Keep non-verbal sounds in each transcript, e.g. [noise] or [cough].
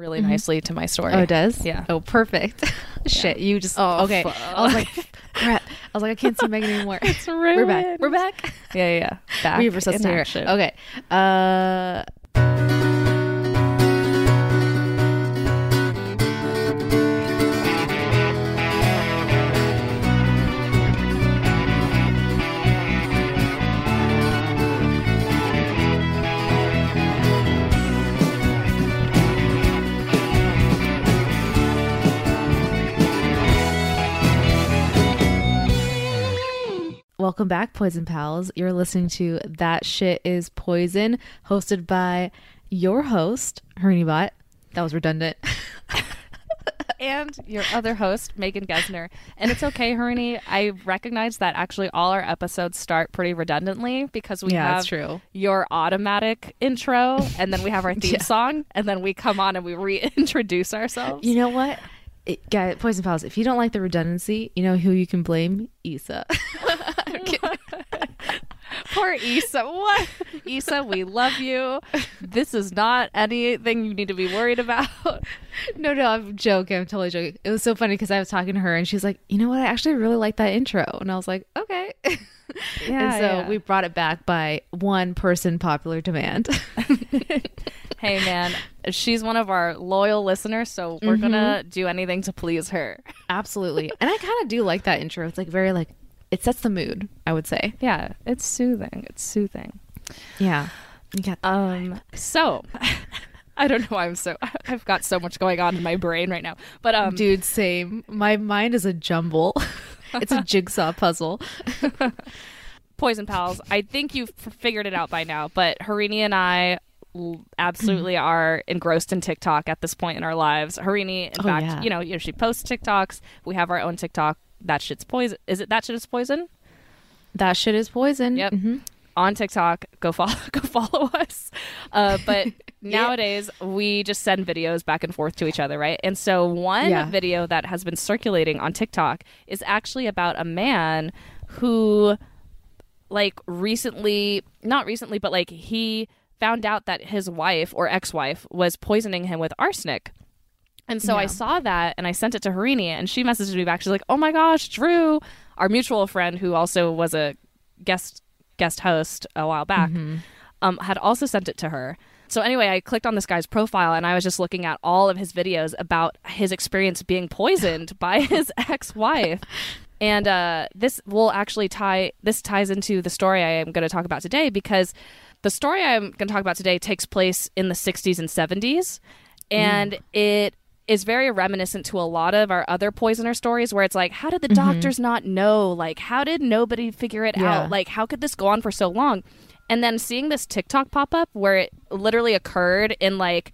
really nicely to my story. Oh, it does? Yeah. Oh, perfect. [laughs] Shit, you just. Oh, okay. I was like, crap. I was like, I can't see Megan anymore. [laughs] It's ruined. We're back. We're back. Yeah, yeah, yeah. Back we were supposed to. Okay. Uh. Welcome back, Poison Pals. You're listening to That Shit Is Poison, hosted by your host, Harini Bot. That was redundant. [laughs] and your other host, Megan Gesner. And it's okay, Harini. I recognize that actually all our episodes start pretty redundantly because we Yeah, have true. your automatic intro, and then we have our [laughs] theme Yeah. song, and then we come on and we reintroduce ourselves. You know what? It, guy, Poison Pals, if you don't like the redundancy, you know who you can blame? Issa. [laughs] [laughs] [laughs] Poor Issa. What? Issa, we love you. This is not anything you need to be worried about. no, no, I'm joking. I'm totally joking. It was so funny because I was talking to her and she's like, you know what? I actually really like that intro. And I was like, okay. [laughs] Yeah, and so yeah. we brought it back by one person popular demand. Hey, man, she's one of our loyal listeners, so we're Mm-hmm. gonna do anything to please her. Absolutely. And I kind of do like that intro. It's like very like, it sets the mood, I would say. Yeah, it's soothing. It's soothing. Yeah. You got Um, so I don't know why I'm so [laughs] I've got so much going on in my brain right now. But um Dude, same. My mind is a jumble. [laughs] it's a jigsaw puzzle. [laughs] Poison Pals, I think you've figured it out by now, but Harini and I absolutely [clears throat] are engrossed in TikTok at this point in our lives. Harini, in Oh, fact, yeah. you know, you know, she posts TikToks. We have our own TikTok. That shit's poison. Is it that shit is poison? That shit is poison. Yep. Mhm. on TikTok. Go follow [laughs] go follow us. Uh, but [laughs] nowadays we just send videos back and forth to each other, right? And so one Yeah. video that has been circulating on TikTok is actually about a man who like recently not recently but like he found out that his wife or ex-wife was poisoning him with arsenic and so I saw that and I sent it to Harini and she messaged me back. She's like, "Oh my gosh, Drew, our mutual friend who also was a guest guest host a while back, um, had also sent it to her." So anyway, I clicked on this guy's profile and I was just looking at all of his videos about his experience being poisoned [laughs] by his ex-wife. And uh, this will actually tie. This ties into the story I am going to talk about today because the story I'm going to talk about today takes place in the 60s and 70s, and it is very reminiscent to a lot of our other poisoner stories where it's like how did the doctors not know? Like how did nobody figure it Yeah. out like how could this go on for so long? And then seeing this tiktok pop up where it literally occurred in like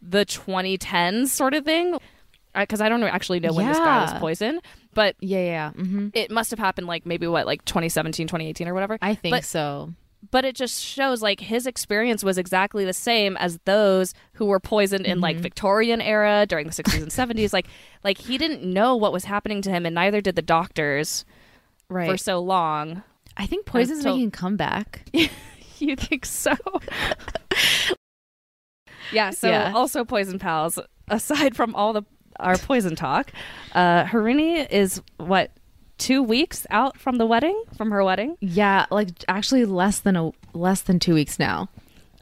the 2010s sort of thing because i don't actually know when this guy was poisoned but Yeah, yeah. hmm it must have happened like maybe what like 2017 2018 or whatever. I think But- so. But it just shows like his experience was exactly the same as those who were poisoned in Mm-hmm. like Victorian era during the 60s and 70s like like he didn't know what was happening to him and neither did the doctors Right. for so long I think poison's so- making a comeback. [laughs] you think so [laughs] yeah so Yeah. also poison pals aside from all the our poison talk uh Harini is what 2 weeks out from the wedding from her wedding Yeah, like actually less than a less than two weeks now.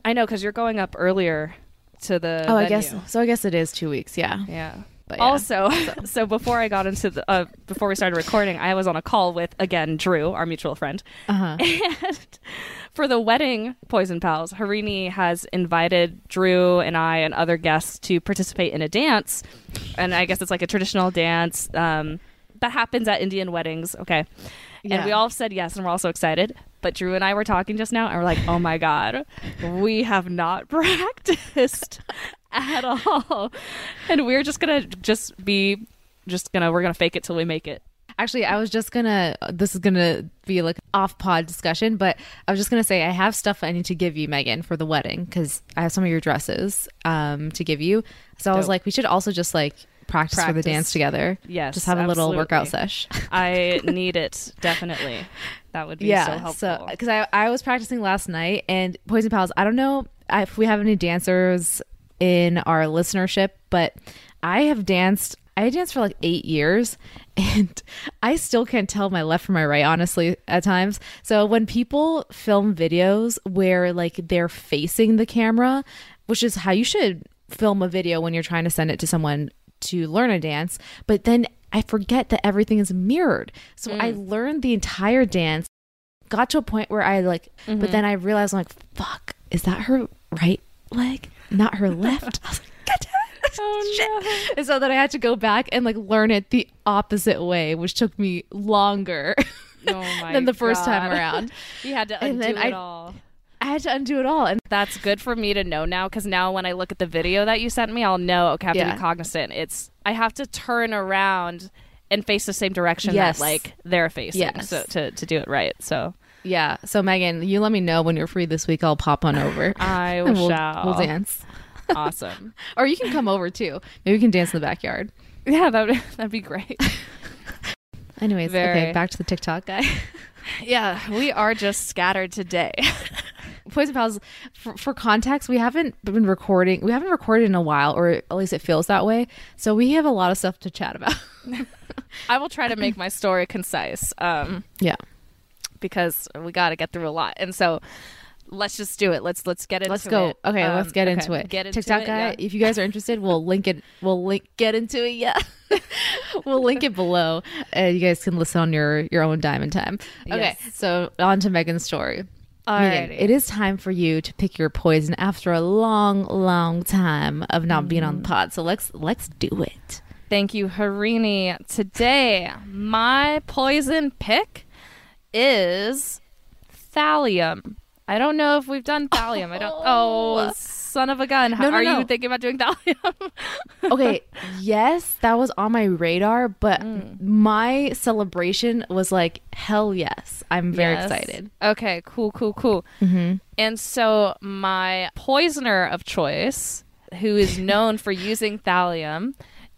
I know cuz you're going up earlier to the oh, I guess so. I guess it is two weeks. Yeah. Yeah. But yeah, also, [laughs] so. before I got into the uh, before we started recording, I was on a call with again Drew, our mutual friend, Uh huh. [laughs] and for the wedding Poison Pals, Harini has invited Drew and I and other guests to participate in a dance, and I guess it's like a traditional dance um, that happens at Indian weddings. Okay, and we all said yes, and we're all so excited. But Drew and I were talking just now, and we're like, "Oh my god, we have not [laughs] practiced at all," and we're just gonna just be, just gonna we're gonna fake it till we make it. Actually, I was just gonna. This is gonna be like off pod discussion, but I was just gonna say I have stuff I need to give you, Megan, for the wedding because I have some of your dresses um to give you. So I was like, we should also just like practice, for the dance together. Yes, just have a little workout absolutely. sesh. [laughs] I need it definitely. That would be so yeah, helpful. so because I I was practicing last night and Poison Pals. I don't know if we have any dancers in our listenership, but I have danced. I danced for like eight years, [laughs] and I still can't tell my left from my right, honestly, at times. So when people film videos where like they're facing the camera, which is how you should film a video when you're trying to send it to someone to learn a dance, but then I forget that everything is mirrored. So I mm. learned the entire dance, got to a point where I like, but mm-hmm. then I realized I'm like, fuck, is that her right leg, not her [laughs] left? I was like, God. Oh, Shit. And so then I had to go back and like learn it the opposite way, which took me longer Oh [laughs] than the first time around. You had to And undo then it I- all. I had to undo it all. And That's good for me to know now because now when I look at the video that you sent me, I'll know. Okay, I have to be cognizant. It's I have to turn around and face the same direction Yes. that like they're facing. Yes. So to to do it right. So yeah, so Megan, you let me know when you're free this week. I'll pop on over. [laughs] I [laughs] we'll, shall. we'll dance. Awesome. [laughs] Or you can come over too. Maybe we can dance in the backyard. yeah, that would that'd be great. Anyways, Very. okay, back to the TikTok guy. Yeah, we are just scattered today. [laughs] Poison Pals, for, for context, we haven't been recording. We haven't recorded in a while, or at least it feels that way. So we have a lot of stuff to chat about. [laughs] I will try to make my story concise. Um, yeah. because we got to get through a lot. And so let's just do it. Let's let's get into it. Let's go. it. Okay, Um, let's get okay, into it. Get into TikTok it, guy, yeah. if you guys are interested, we'll link it. We'll link get into it. Yeah, [laughs] we'll link it below. Uh, you guys can listen on your your own dime and time. Okay, Yes. so on to Megan's story. Megan, Alrighty. it is time for you to pick your poison after a long, long time of not being Mm. on the pod. So let's let's do it. Thank you, Harini. Today, my poison pick is thallium. I don't know if we've done thallium. I don't. [laughs] Oh, son of a gun! How, No, no, are no. you thinking about doing thallium? Okay, yes, that was on my radar, but Mm. my celebration was like hell yes. I'm very Yes. excited. Okay, cool, cool, cool. Mm-hmm. And so my poisoner of choice, who is [laughs] known for using thallium,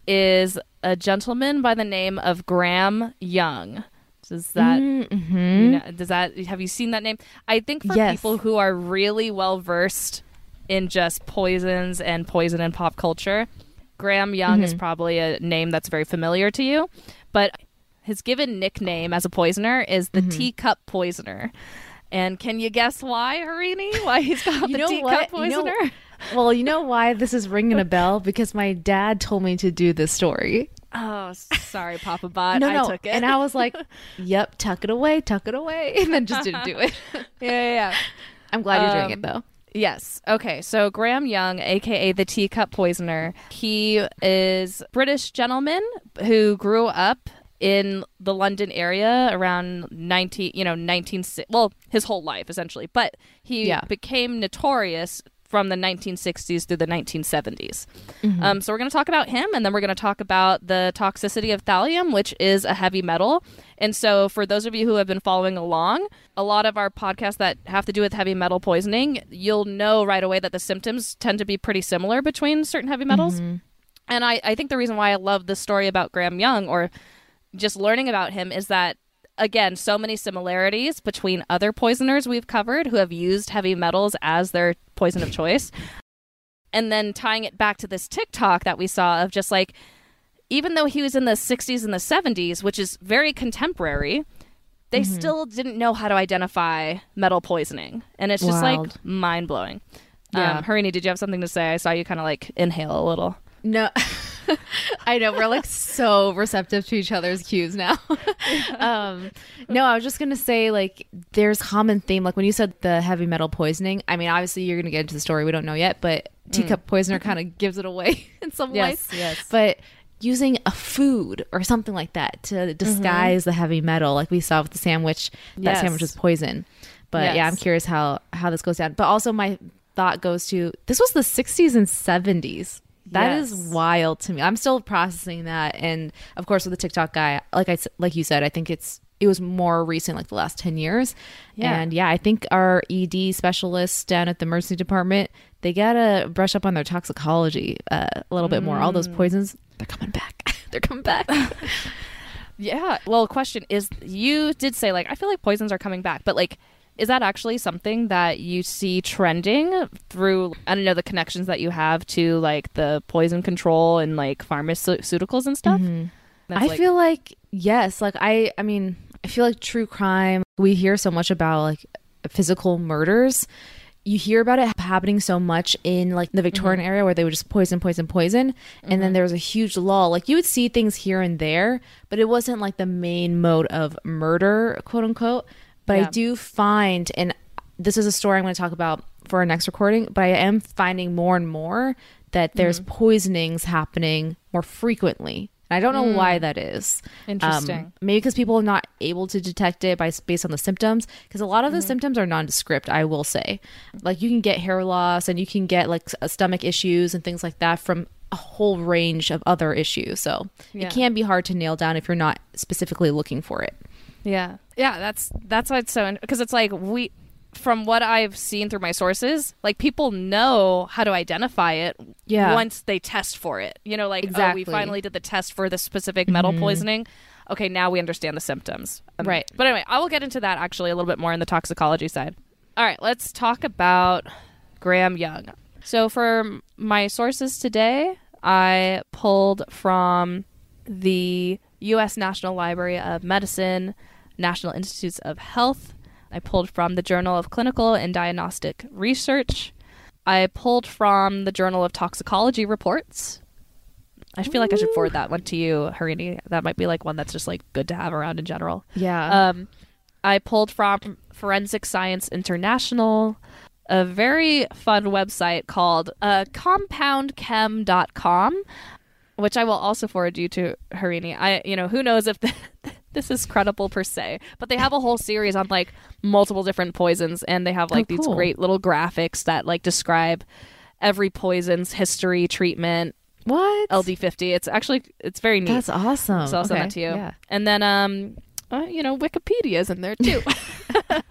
is a gentleman by the name of Graham Young. Does that Mm-hmm. you know, does that have you seen that name? I think for Yes. people who are really well versed in just poisons and poison and pop culture, Graham Young is probably a name that's very familiar to you. But his given nickname as a poisoner is the teacup poisoner. And can you guess why, Harini? Why he's called the teacup what? You know- poisoner? Well, you know why this is ringing a bell? Because my dad told me to do this story. Oh, sorry, Papa [laughs] Bot. no, I no. took it. And I was like, [laughs] yep, tuck it away, tuck it away. [laughs] And then just didn't do it. yeah, yeah, yeah. I'm glad you're doing Um, it though. Yes. Okay. So Graham Young, aka the teacup poisoner, he is British gentleman who grew up in the London area around 19, you know, 19 well, his whole life essentially, but he Yeah. became notorious from the 1960s through the 1970s. Um, so we're going to talk about him, and then we're going to talk about the toxicity of thallium, which is a heavy metal. And so, for those of you who have been following along, a lot of our podcasts that have to do with heavy metal poisoning, you'll know right away that the symptoms tend to be pretty similar between certain heavy metals. And I, I think the reason why I love this story about Graham Young or just learning about him is that again so many similarities between other poisoners we've covered who have used heavy metals as their poison of choice and then tying it back to this tiktok that we saw of just like even though he was in the 60s and the 70s which is very contemporary they still didn't know how to identify metal poisoning and it's just Wild. like mind-blowing Yeah. um, Harini, did you have something to say? I saw you kind of like inhale a little. No, [laughs] I know we're like so receptive to each other's cues now. [laughs] um, no, I was just gonna say like there's common theme. Like when you said the heavy metal poisoning, I mean obviously you're gonna get into the story. We don't know yet, but teacup poisoner [laughs] kind of gives it away in some Yes, ways. yes. But using a food or something like that to disguise the heavy metal, like we saw with the sandwich, that Yes. sandwich was poison. But yeah, I'm curious how how this goes down. But also my thought goes to this was the 60s and 70s. That is Yes. wild to me. I'm still processing that, and of course, with the TikTok guy, like I like you said, I think it's it was more recent, like the last ten years. Yeah. And yeah, I think our ED specialists down at the emergency department they gotta brush up on their toxicology uh, a little bit more. All those Mm. poisons, they're coming back. [laughs] they're coming back. [laughs] Yeah. Well, question is, you did say like I feel like poisons are coming back, but like Is that actually something that you see trending through I don't know the connections that you have to like the poison control and like pharmaceuticals and stuff? Mm-hmm. That's I like- feel like yes, like I I mean, I feel like true crime, we hear so much about like physical murders. You hear about it happening so much in like the Victorian mm-hmm. area where they would just poison, poison, poison. And then mm-hmm. there was a huge lull. Like you would see things here and there, but it wasn't like the main mode of murder, quote unquote. But Yeah. I do find, and this is a story I'm going to talk about for our next recording, but I am finding more and more that there's mm-hmm. poisonings happening more frequently. And I don't know why mm. that is. Interesting. Um, maybe because people are not able to detect it by based on the symptoms. Because a lot of the mm-hmm. symptoms are nondescript. I will say, like you can get hair loss and you can get like s- uh, stomach issues and things like that from a whole range of other issues. So Yeah. it can be hard to nail down if you're not specifically looking for it. Yeah, yeah. That's that's why it's so because it's like we, from what I've seen through my sources, like people know how to identify it. Yeah. Once they test for it, you know, like Exactly. oh, we finally did the test for the specific metal poisoning. Okay, now we understand the symptoms. Um, Right. But anyway, I will get into that actually a little bit more in the toxicology side. All right, let's talk about Graham Young. So for my sources today, I pulled from the U.S. National Library of Medicine, National Institutes of Health. I pulled from the Journal of Clinical and Diagnostic Research. I pulled from the Journal of Toxicology Reports. I feel like I should forward that one to you, Harini. That might be like one that's just like good to have around in general. Yeah. Um, I pulled from Forensic Science International, a very fun website called uh, compoundchem.com, which I will also forward you to Harini. I, you know, who knows if this is credible per se, but they have a whole series on like multiple different poisons, and they have like these cool. great little graphics that like describe every poison's history, treatment, what? LD50. It's actually it's very neat. That's awesome. So I'll send Okay, that to you. Yeah. And then, um, uh, you know, Wikipedia is in there too. [laughs]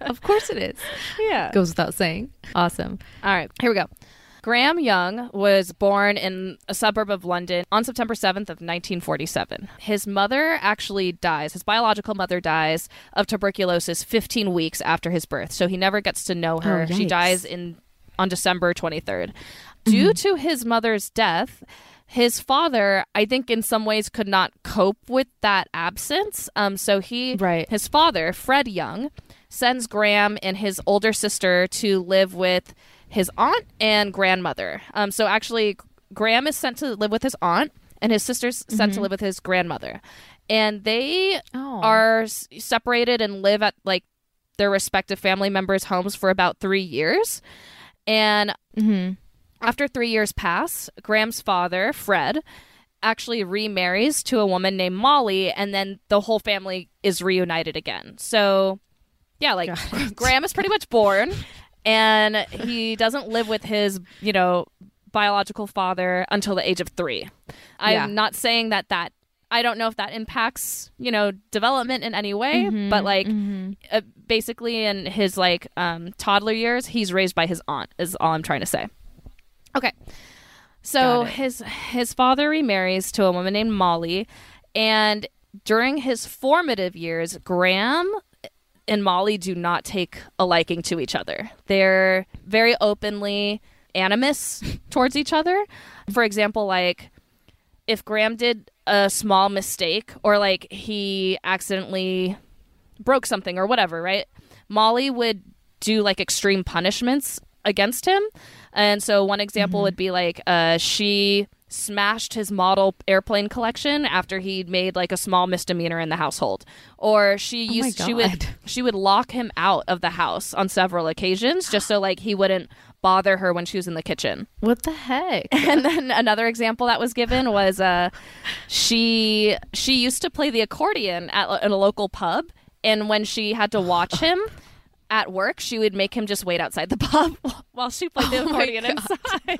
Of course it is. yeah. Goes without saying. Awesome. All right, here we go. Graham Young was born in a suburb of London on September 7th of 1947. His mother actually dies. His biological mother dies of tuberculosis 15 weeks after his birth. So he never gets to know her. Oh, she dies in on December 23rd. Due to his mother's death, his father, I think, in some ways, could not cope with that absence. Um, so he, Right. his father, Fred Young, sends Graham and his older sister to live with his aunt and grandmother. Um, so actually, Graham is sent to live with his aunt, and his sister's sent to live with his grandmother, and they Oh. are s- separated and live at like their respective family members' homes for about three years. And Mm-hmm. after three years pass, Graham's father, Fred, actually remarries to a woman named Molly, and then the whole family is reunited again. So, yeah, like. Graham is pretty much born, [laughs] and he doesn't live with his, you know, biological father until the age of three. I'm Yeah. not saying that that. I don't know if that impacts, you know, development in any way, Mm-hmm, but like uh, basically in his like um, toddler years, he's raised by his aunt. Is all I'm trying to say. Okay, so his his father remarries to a woman named Molly, and during his formative years, Graham and Molly do not take a liking to each other. They're very openly animus [laughs] towards each other. For example, like if Graham did a small mistake or like he accidentally broke something or whatever, right? Molly would do like extreme punishments against him. And so one example would be like uh she smashed his model airplane collection after he'd made like a small misdemeanor in the household. Or she my used she would [laughs] she would lock him out of the house on several occasions just so like he wouldn't bother her when she was in the kitchen. What the heck? [laughs] And then another example that was given was uh, she she used to play the accordion at, at a local pub, and when she had to watch [laughs] him at work, she would make him just wait outside the pub while she played the Oh accordion inside.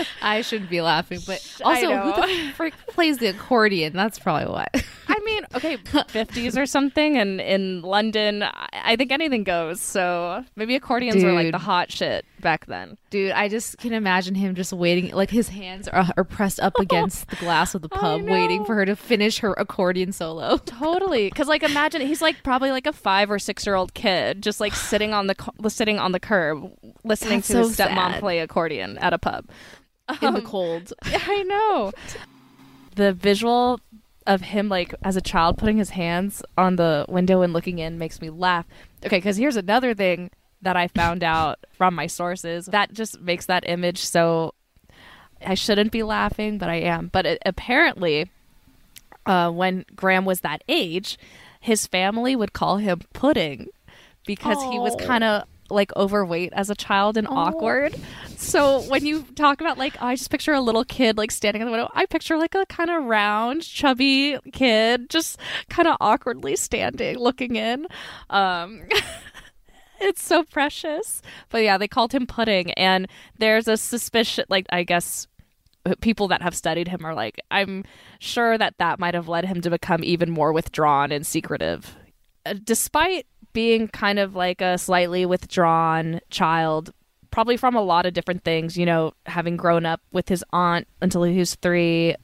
[laughs] I shouldn't be laughing, but also, who the [laughs] frick plays the accordion? That's probably what. I mean, [laughs] okay, 50s or something, and in London, I think anything goes. So maybe accordions were like the hot shit back then. Dude, I just can imagine him just waiting, like his hands are, are pressed up against the glass of the pub, waiting for her to finish her accordion solo. Totally, because like imagine he's like probably like a five or six year old kid, just like sitting on the sitting on the curb, listening That's to his stepmom sad. play accordion at a pub. In the cold. [laughs] I know. [laughs] The visual of him like as a child putting his hands on the window and looking in makes me laugh. Okay, because here's another thing that I found [laughs] out from my sources that just makes that image so. I shouldn't be laughing, but I am. But it, apparently, uh, when Graham was that age, his family would call him Pudding because he was Oh. kind of like overweight as a child and awkward. So when you talk about like, I just picture a little kid like standing in the window, I picture like a kind of round, chubby kid just kind of awkwardly standing, looking in. Um, [laughs] it's so precious. But yeah, they called him Pudding, and there's a suspicion, like I guess people that have studied him are like, I'm sure that that might have led him to become even more withdrawn and secretive. Uh, Despite being kind of like a slightly withdrawn child, probably from a lot of different things, you know, having grown up with his aunt until he was three,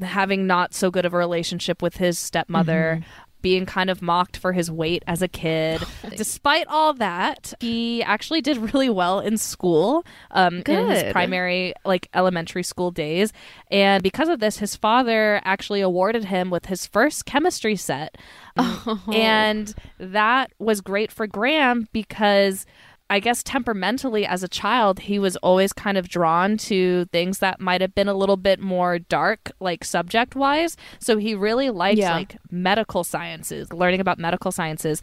having not so good of a relationship with his stepmother. Being kind of mocked for his weight as a kid. [laughs] Despite all that, he actually did really well in school um, in his primary, like elementary school days. And because of this, his father actually awarded him with his first chemistry set. [laughs] And that was great for Graham because I guess temperamentally as a child, he was always kind of drawn to things that might have been a little bit more dark, like subject wise. So he really liked Yeah. like medical sciences, learning about medical sciences.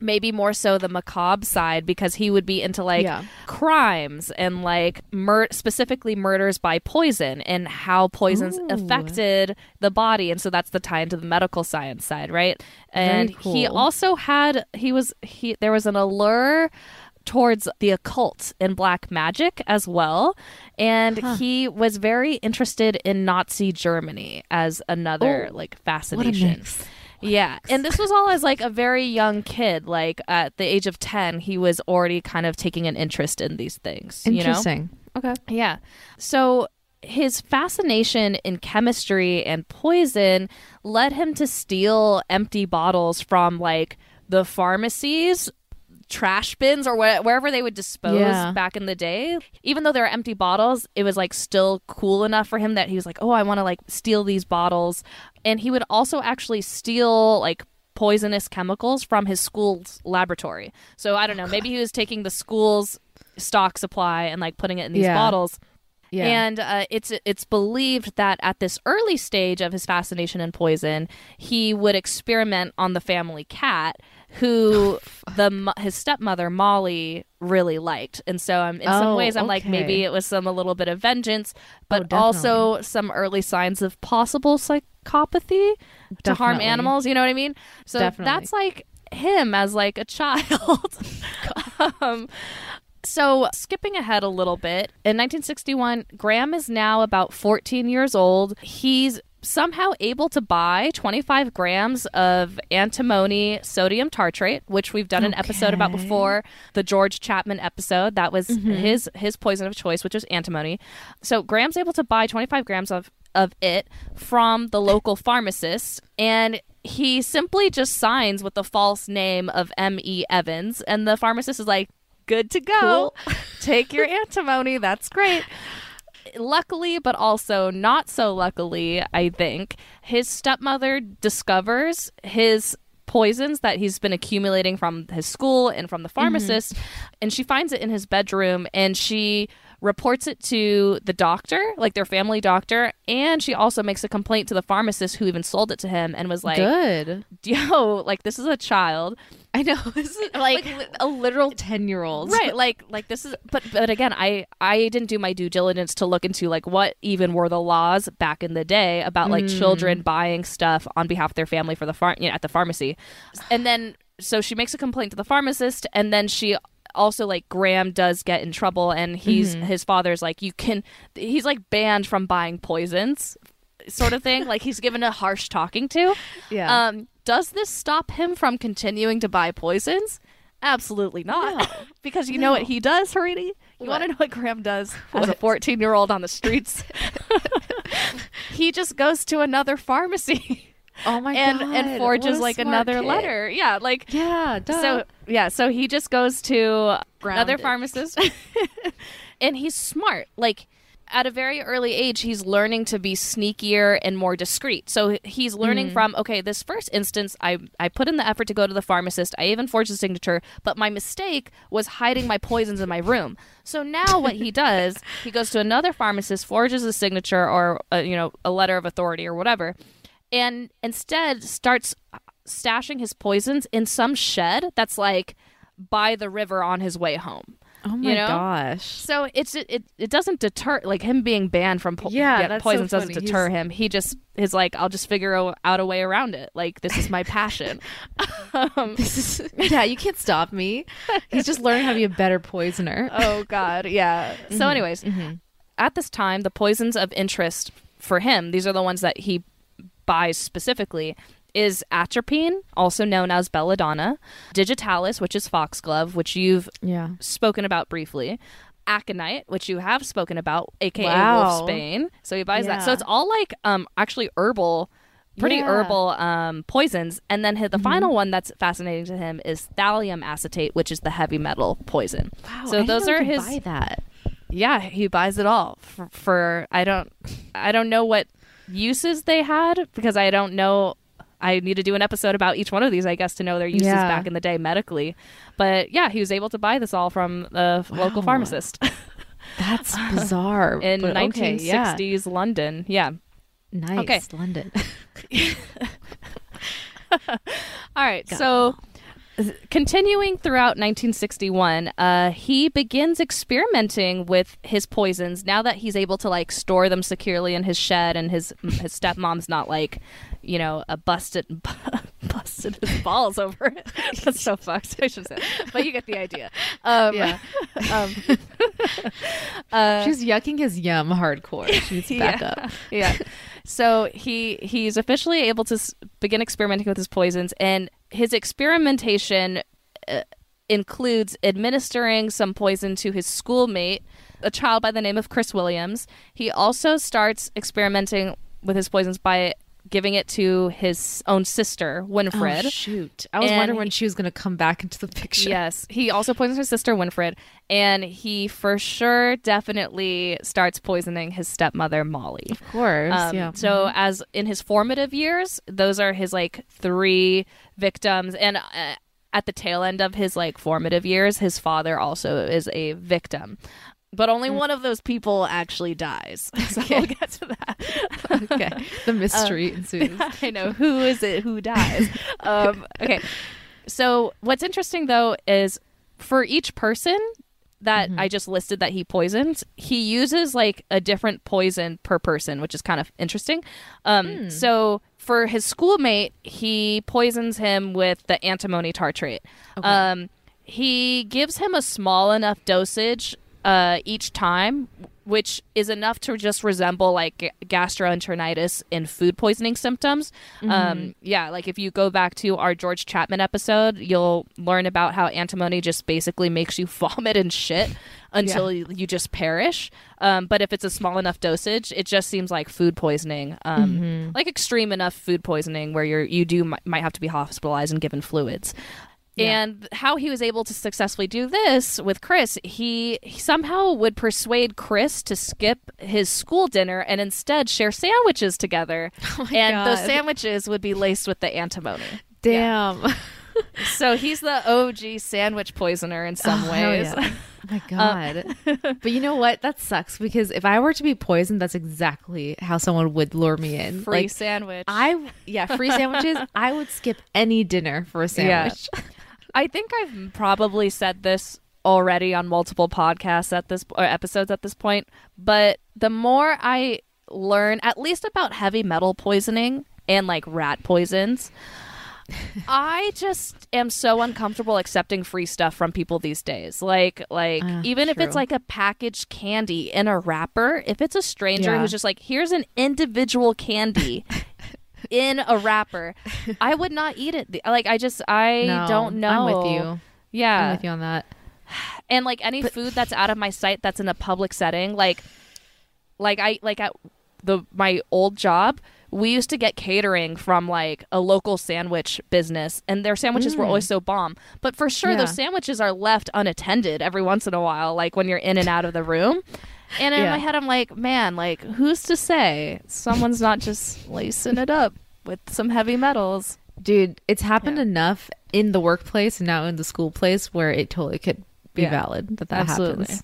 Maybe more so the macabre side because he would be into like Yeah. crimes and like mur- specifically murders by poison and how poisons Ooh. affected the body and so that's the tie into the medical science side right and he also had he was he there was an allure towards the occult and black magic as well and he was very interested in nazi germany as another Oh, like fascination yeah. And this was all as like a very young kid. Like at the age of 10, he was already kind of taking an interest in these things. You know? Interesting. Okay. Yeah. So his fascination in chemistry and poison led him to steal empty bottles from like the pharmacies trash bins or wh- wherever they would dispose Yeah. back in the day even though they were empty bottles it was like still cool enough for him that he was like oh i want to like steal these bottles and he would also actually steal like poisonous chemicals from his school's laboratory so i don't know maybe he was taking the school's stock supply and like putting it in these Yeah. bottles Yeah. and uh, it's it's believed that at this early stage of his fascination in poison, he would experiment on the family cat, who [laughs] the his stepmother Molly really liked. And so um, in some Oh, ways, I'm like maybe it was some a little bit of vengeance, but Oh, also some early signs of possible psychopathy to harm animals. You know what I mean? So Definitely. that's like him as like a [laughs] child. [laughs] um, so, skipping ahead a little bit, in 1961, Graham is now about 14 years old. He's somehow able to buy 25 grams of antimony sodium tartrate, which we've done an episode about before, the George Chapman episode. That was mm-hmm. his his poison of choice, which was antimony. So, Graham's able to buy 25 grams of of it from the local pharmacist and he simply just signs with the false name of M.E. Evans and the pharmacist is like good to go. Take your antimony. That's great. [laughs] Luckily, but also not so luckily, I think, his stepmother discovers his poisons that he's been accumulating from his school and from the mm-hmm. pharmacist and she finds it in his bedroom and she reports it to the doctor like their family doctor and she also makes a complaint to the pharmacist who even sold it to him and was like Good. [laughs] yo like this is a child I know. [laughs] Like- like, a literal 10 year old. right like like this is but but again i i didn't do my due diligence to look into like what even were the laws back in the day about like children buying stuff on behalf of their family for the farm you know, at the pharmacy and then so she makes a complaint to the pharmacist and then she also like graham does get in trouble and he's his father's like you can he's like banned from buying poisons sort of thing. like he's given a harsh talking to. [laughs] Yeah. Um, does this stop him from continuing to buy poisons? Absolutely not. No. [laughs] because you know what he does, Harini? You want to know what Graham does [laughs] as a 14 year old on the streets? [laughs] he just goes to another pharmacy oh my and god. and forges like another kid. letter. Yeah, like Yeah. Duh. so yeah, so he just goes to another pharmacist and he's smart. Like at a very early age, he's learning to be sneakier and more discreet. So he's learning hmm. from okay, this first instance, I I put in the effort to go to the pharmacist. I even forged a signature, but my mistake was hiding my poisons in my room. So now what he does, [laughs] he goes to another pharmacist, forges a signature or a, you know a letter of authority or whatever, and instead starts stashing his poisons in some shed that's like by the river on his way home. Oh my you know? gosh. So it's it, it doesn't deter like him being banned from po- Yeah, that's so poisons doesn't deter He's- him. He just is like I'll just figure o- out a way around it. Like this is my passion. [laughs] um, This is yeah. You can't stop me. He's just learning how to be a better poisoner. [laughs] oh God, yeah. So, anyways, at this time, the poisons of interest for him, these are the ones that he buys specifically, is atropine, also known as belladonna, digitalis, which is foxglove, which you've Yeah. spoken about briefly. Aconite, which you have spoken about, aka Wow. Wolfsbane. So he buys that. So it's all like um actually herbal, pretty Yeah. herbal um poisons. And then the final one that's fascinating to him is thallium acetate, which is the heavy metal poison. Wow. So I those are his Buy that. yeah, he buys it all for, for I don't I don't know what uses they had because I don't know I need to do an episode about each one of these I guess to know their uses Yeah. back in the day medically. But yeah, he was able to buy this all from the local pharmacist [laughs] That's bizarre. in but okay, 1960s yeah. London. Yeah. Nice. Okay. London. [laughs] [laughs] All right. Got so continuing throughout 1961, uh, he begins experimenting with his poisons now that he's able to like store them securely in his shed and his his stepmom's not like, you know, a busted [laughs] busted his balls over it. [laughs] That's so fucked. [laughs] I should say. But you get the idea. Um, Yeah. um, uh, She's yucking his yum hardcore. She needs to back yeah. up. yeah. So he he's officially able to s- begin experimenting with his poisons, and his experimentation uh, includes administering some poison to his schoolmate, a child by the name of Chris Williams. He also starts experimenting with his poisons by giving it to his own sister, Winifred. Oh, shoot. I was And wondering when she was going to come back into the picture. Yes, he also poisons his sister Winifred, and he for sure definitely starts poisoning his stepmother Molly. Of course. Um, yeah. So as in his formative years, those are his like three victims, and uh, at the tail end of his like formative years, his father also is a victim. But only Mm. one of those people actually dies. [laughs] So we'll get to that. okay. The [laughs] mystery [laughs] ensues. I know who is it who dies. um, okay, so what's interesting though is for each person that I just listed that he poisons, he uses like a different poison per person, which is kind of interesting. Um, So for his schoolmate, he poisons him with the antimony tartrate. Um, he gives him a small enough dosage uh, each time, which is enough to just resemble like ga- gastroenteritis and food poisoning symptoms. Um, yeah, like if you go back to our George Chapman episode, you'll learn about how antimony just basically makes you [laughs] vomit and shit until you, you just perish. Um, but if it's a small enough dosage, it just seems like food poisoning, um, like extreme enough food poisoning where you're you do mi- might have to be hospitalized and given fluids. Yeah. And how he was able to successfully do this with Chris, he, he somehow would persuade Chris to skip his school dinner and instead share sandwiches together. [laughs] Oh my and those sandwiches would be laced with the antimony. Damn. [laughs] So he's the OG sandwich poisoner in some Oh, ways. yeah. [laughs] Oh my uh, god. but you know what? That sucks because if I were to be poisoned, that's exactly how someone would lure me in. Free Like sandwich. I yeah, free sandwiches. I would skip any dinner for a sandwich. I think I've probably said this already on multiple podcasts at this or episodes at this point, but the more I learn at least about heavy metal poisoning and like rat poisons, [laughs] I just am so uncomfortable accepting free stuff from people these days. Like like Uh, even if it's like a packaged candy in a wrapper, if it's a stranger Yeah. who's just like, here's an individual candy [laughs] in a wrapper, I would not eat it. Like I just I No, don't know. I'm with you. Yeah. I'm with you on that. and like any food that's out of my sight that's in a public setting like like i like at the my old job we used to get catering from like a local sandwich business and their sandwiches were always so bomb but for sure Mm. Yeah. those sandwiches are left unattended every once in a while like when you're in and out of the room and in Yeah. my head i'm like man like who's to say someone's not just lacing it up with some heavy metals Dude, it's happened Yeah. enough in the workplace and now in the school place where it totally could be Yeah. valid that that Absolutely. happens.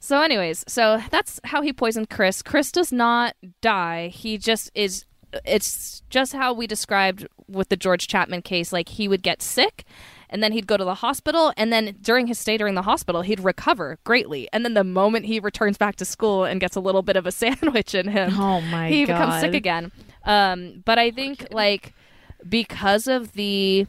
So, anyways, so that's how he poisoned Chris. Chris does not die. He just is. It's just how we described with the George Chapman case. Like he would get sick, and then he'd go to the hospital, and then during his stay during the hospital, he'd recover greatly. And then the moment he returns back to school and gets a little bit of a [laughs] sandwich in him, Oh my he god. becomes sick again. Um, but I think like because of the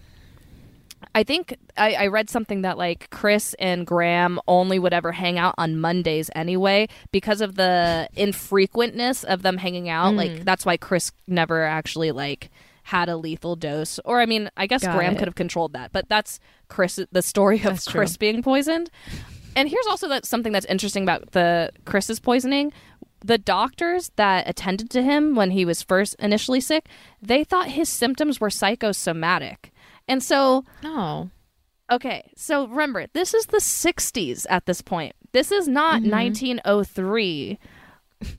I think I, I read something that like Chris and Graham only would ever hang out on Mondays anyway because of the infrequentness of them hanging out. Mm. Like that's why Chris never actually like had a lethal dose. Or I mean, I guess Got Graham it. could have controlled that, but that's Chris the story of That's true. Chris being poisoned. And here's also that something that's interesting about the Chris's poisoning. The doctors that attended to him when he was first initially sick, they thought his symptoms were psychosomatic. And so No. Okay, so remember, this is the 60s at this point. This is not Mm-hmm. 1903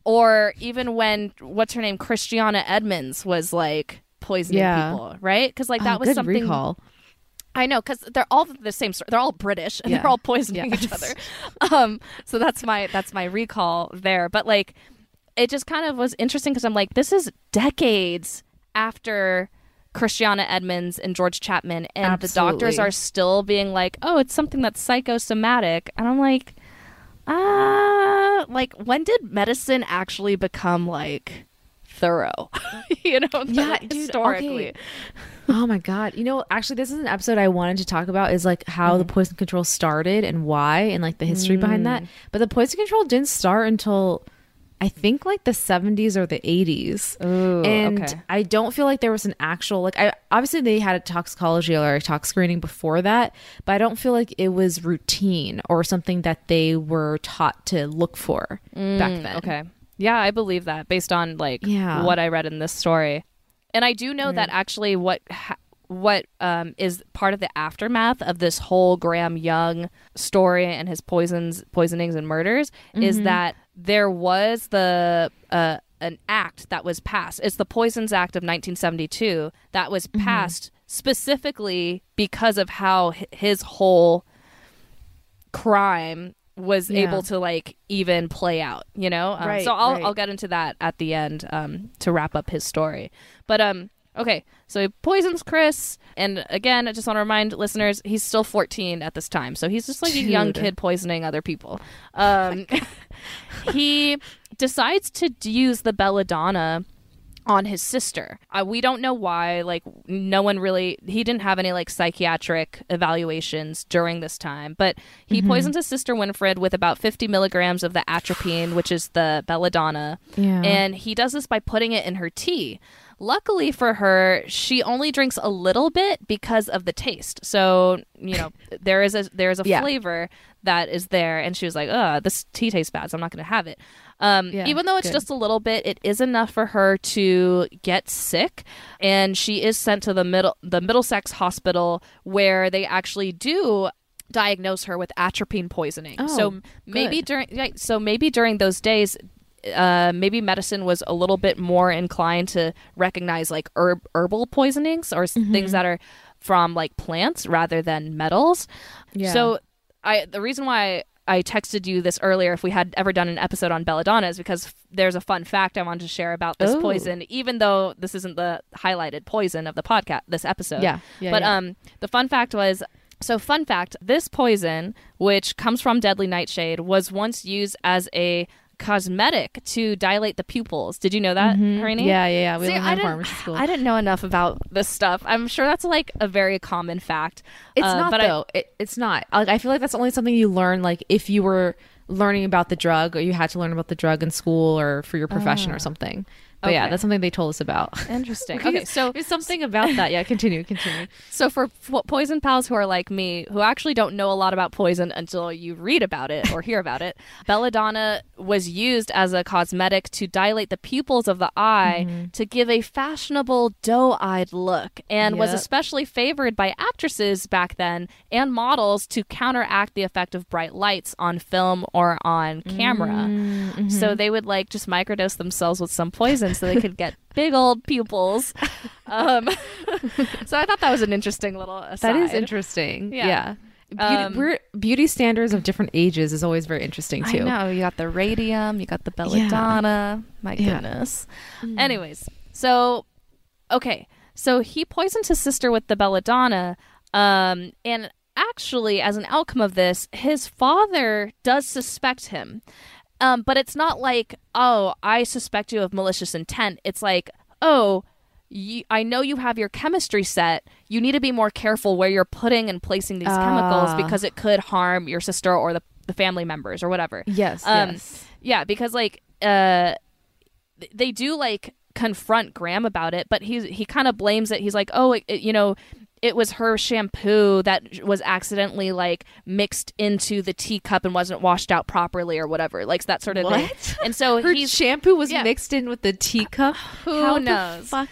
or even when what's her name Christiana Edmunds was like poisoning Yeah. people, right? Cuz like that Oh, was good something recall. I know cuz they're all the same. They're all British and Yeah. they're all poisoning each other. Um so that's my that's my recall there. But like it just kind of was interesting cuz I'm like this is decades after Christiana Edmunds and George Chapman, and the doctors are still being like, "Oh, it's something that's psychosomatic," and I'm like, ah, like when did medicine actually become like thorough? [laughs] you know, Yeah, like, [laughs] dude, historically. okay. Oh my god. You know, actually this is an episode I wanted to talk about is like how Mm. the poison control started and why and like the history behind that. But the poison control didn't start until I think like the 70s or the 80s. Ooh, and okay. I don't feel like there was an actual like I obviously they had a toxicology or a tox screening before that, but I don't feel like it was routine or something that they were taught to look for back then. Mm, Okay. Yeah, I believe that based on like Yeah. what I read in this story. And I do know that actually what ha- what um, is part of the aftermath of this whole Graham Young story and his poisons, poisonings, and murders is that there was the uh, an act that was passed. It's the Poisons Act of 1972 that was passed specifically because of how his whole crime was Yeah. able to like even play out you know? Um, Right, so i'll right. i'll get into that at the end um to wrap up his story. But um okay so he poisons chris and again i just want to remind listeners he's still 14 at this time so he's just like a young kid poisoning other people. Um [laughs] he decides to use the belladonna on his sister. Uh, we don't know why. Like, no one really, he didn't have any like psychiatric evaluations during this time, but he poisons his sister Winifred with about 50 milligrams of the atropine, which is the belladonna. Yeah. And he does this by putting it in her tea. Luckily for her, she only drinks a little bit because of the taste. So, you know, [laughs] there is a there is a Yeah. flavor that is there and she was like, "Uh, this tea tastes bad, so I'm not going to have it." Um, Yeah, even though it's good. just a little bit, it is enough for her to get sick, and she is sent to the middle the Middlesex Hospital where they actually do diagnose her with atropine poisoning. Oh, so maybe good. during so maybe during those days uh, maybe medicine was a little bit more inclined to recognize like herb herbal poisonings or Mm-hmm. things that are from like plants rather than metals. Yeah. So I the reason why I texted you this earlier if we had ever done an episode on belladonna is because f- there's a fun fact I wanted to share about this Ooh. poison even though this isn't the highlighted poison of the podcast this episode. Yeah, yeah, but yeah. um the fun fact was so fun fact this poison which comes from deadly nightshade was once used as a cosmetic to dilate the pupils. Did you know that, Mhm. Harini? Yeah, yeah, yeah. We See, I didn't- pharmacy school. I didn't know enough about this stuff. I'm sure that's like a very common fact. It's Uh, not but I- though. it, it's not. Like I feel like that's only something you learn like if you were learning about the drug or you had to learn about the drug in school or for your profession or something. But yeah, Ah. That's something they told us about. [laughs] Interesting. Okay, so [laughs] There's something about that. Yeah, continue, continue. [laughs] So for f- poison pals who are like me, who actually don't know a lot about poison until you read about it or hear about it, belladonna was used as a cosmetic to dilate the pupils of the eye Mm-hmm. to give a fashionable doe-eyed look and was especially favored by actresses back then and models to counteract the effect of bright lights on film or on camera. Mm-hmm. So they would like just microdose themselves with some poison so they could get [laughs] big old pupils. Um, [laughs] so I thought that was an interesting little aside. That is interesting. Yeah. Yeah. Beauty, Um, beauty standards of different ages is always very interesting too. I know you got the radium, you got the belladonna. My Yeah. goodness. Anyways, so okay, so he poisoned his sister with the belladonna, um, and actually, as an outcome of this, his father does suspect him, um, but it's not like, oh, I suspect you of malicious intent. It's like, oh. You, I know you have your chemistry set. You need to be more careful where you're putting and placing these chemicals Ah. because it could harm your sister or the, the family members or whatever. Yes. Um, yes. Yeah, because like uh they do like confront Graham about it, but he he kind of blames it. He's like, "Oh, it, it- you know, it was her shampoo that was accidentally like mixed into the teacup and wasn't washed out properly or whatever." Like that sort of thing. What? [laughs] And so Her shampoo was yeah. mixed in with the teacup. [sighs] Who How the knows? fuck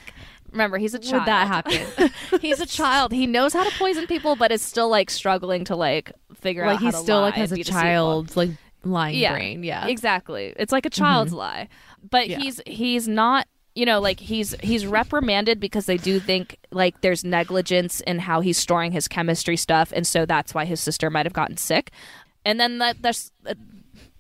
remember, he's a child. would that happen? [laughs] he's a child. He knows how to poison people, but is still like struggling to like figure like out how he's to still like has a child like lying brain. Yeah. Mm-hmm. exactly. It's like a child's lie, but Yeah. he's he's not. You know, like he's he's reprimanded because they do think like there's negligence in how he's storing his chemistry stuff, and so that's why his sister might have gotten sick. And then that that's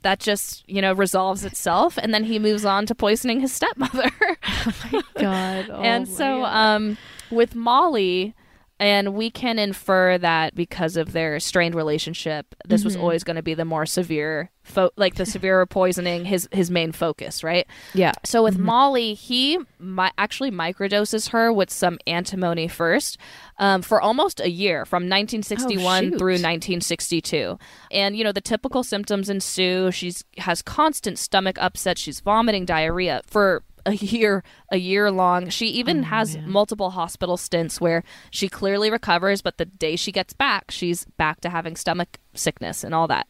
that just you know resolves itself, and then he moves on to poisoning his stepmother. [laughs] Oh my god. [laughs] Oh and my so God. um with Molly and we can infer that because of their strained relationship this Mm-hmm. was always going to be the more severe fo- like the severe [laughs] poisoning his his main focus right yeah. so with Molly, he mi- actually microdoses her with some antimony first um, for almost a year, from 1961 Oh, through 1962. And you know the typical symptoms ensue. She's has constant stomach upset. She's vomiting, diarrhea for a year, a year long. She even has multiple hospital stints where she clearly recovers, but the day she gets back, she's back to having stomach sickness and all that.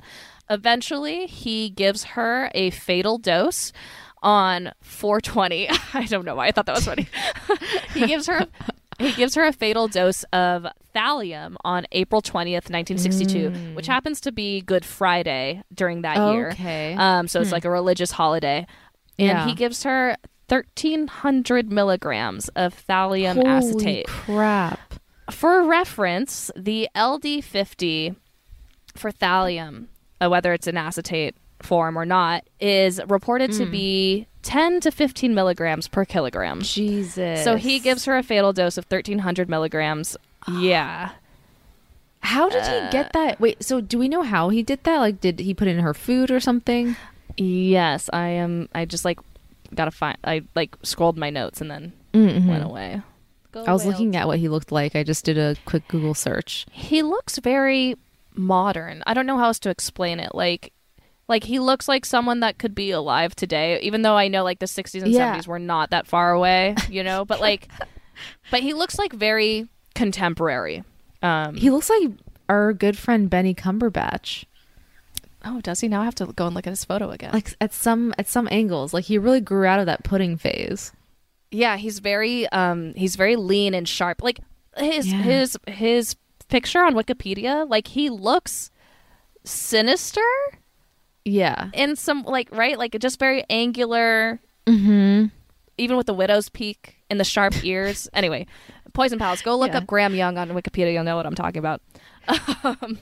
Eventually, he gives her a fatal dose on 420. [laughs] I don't know why I thought that was funny. [laughs] he gives her he gives her a fatal dose of thallium on April 20th, 1962, which happens to be Good Friday during that year. Okay. Um, so it's like a religious holiday. Yeah. And he gives her 1300 milligrams of thallium Holy acetate. crap. For reference, the LD50 for thallium, uh, whether it's an acetate form or not, is reported to be 10 to 15 milligrams per kilogram. Jesus. So he gives her a fatal dose of 1300 milligrams. Yeah. How did he get that? Wait, so do we know how he did that? Like, did he put it in her food or something? Yes, I am. I just like gotta find. I like scrolled my notes and then Mm-hmm. went away. Go I was away, looking at what he looked like. I just did a quick Google search. he looks very modern. I don't know how else to explain it. Like like he looks like someone that could be alive today, even though I know like the 60s and Yeah. 70s were not that far away, you know, but like [laughs] but he looks like very contemporary. Um He looks like our good friend Benny Cumberbatch. Oh, does he now have to go and look at his photo again? Like at some at some angles, like he really grew out of that pudding phase. yeah, he's very um he's very lean and sharp. Like his Yeah. his his picture on Wikipedia, like he looks sinister Yeah. in some like right like just very angular Mm-hmm. even with the widow's peak and the sharp [laughs] ears anyway poison pals go look Yeah. up graham young on wikipedia you'll know what i'm talking about [laughs] um,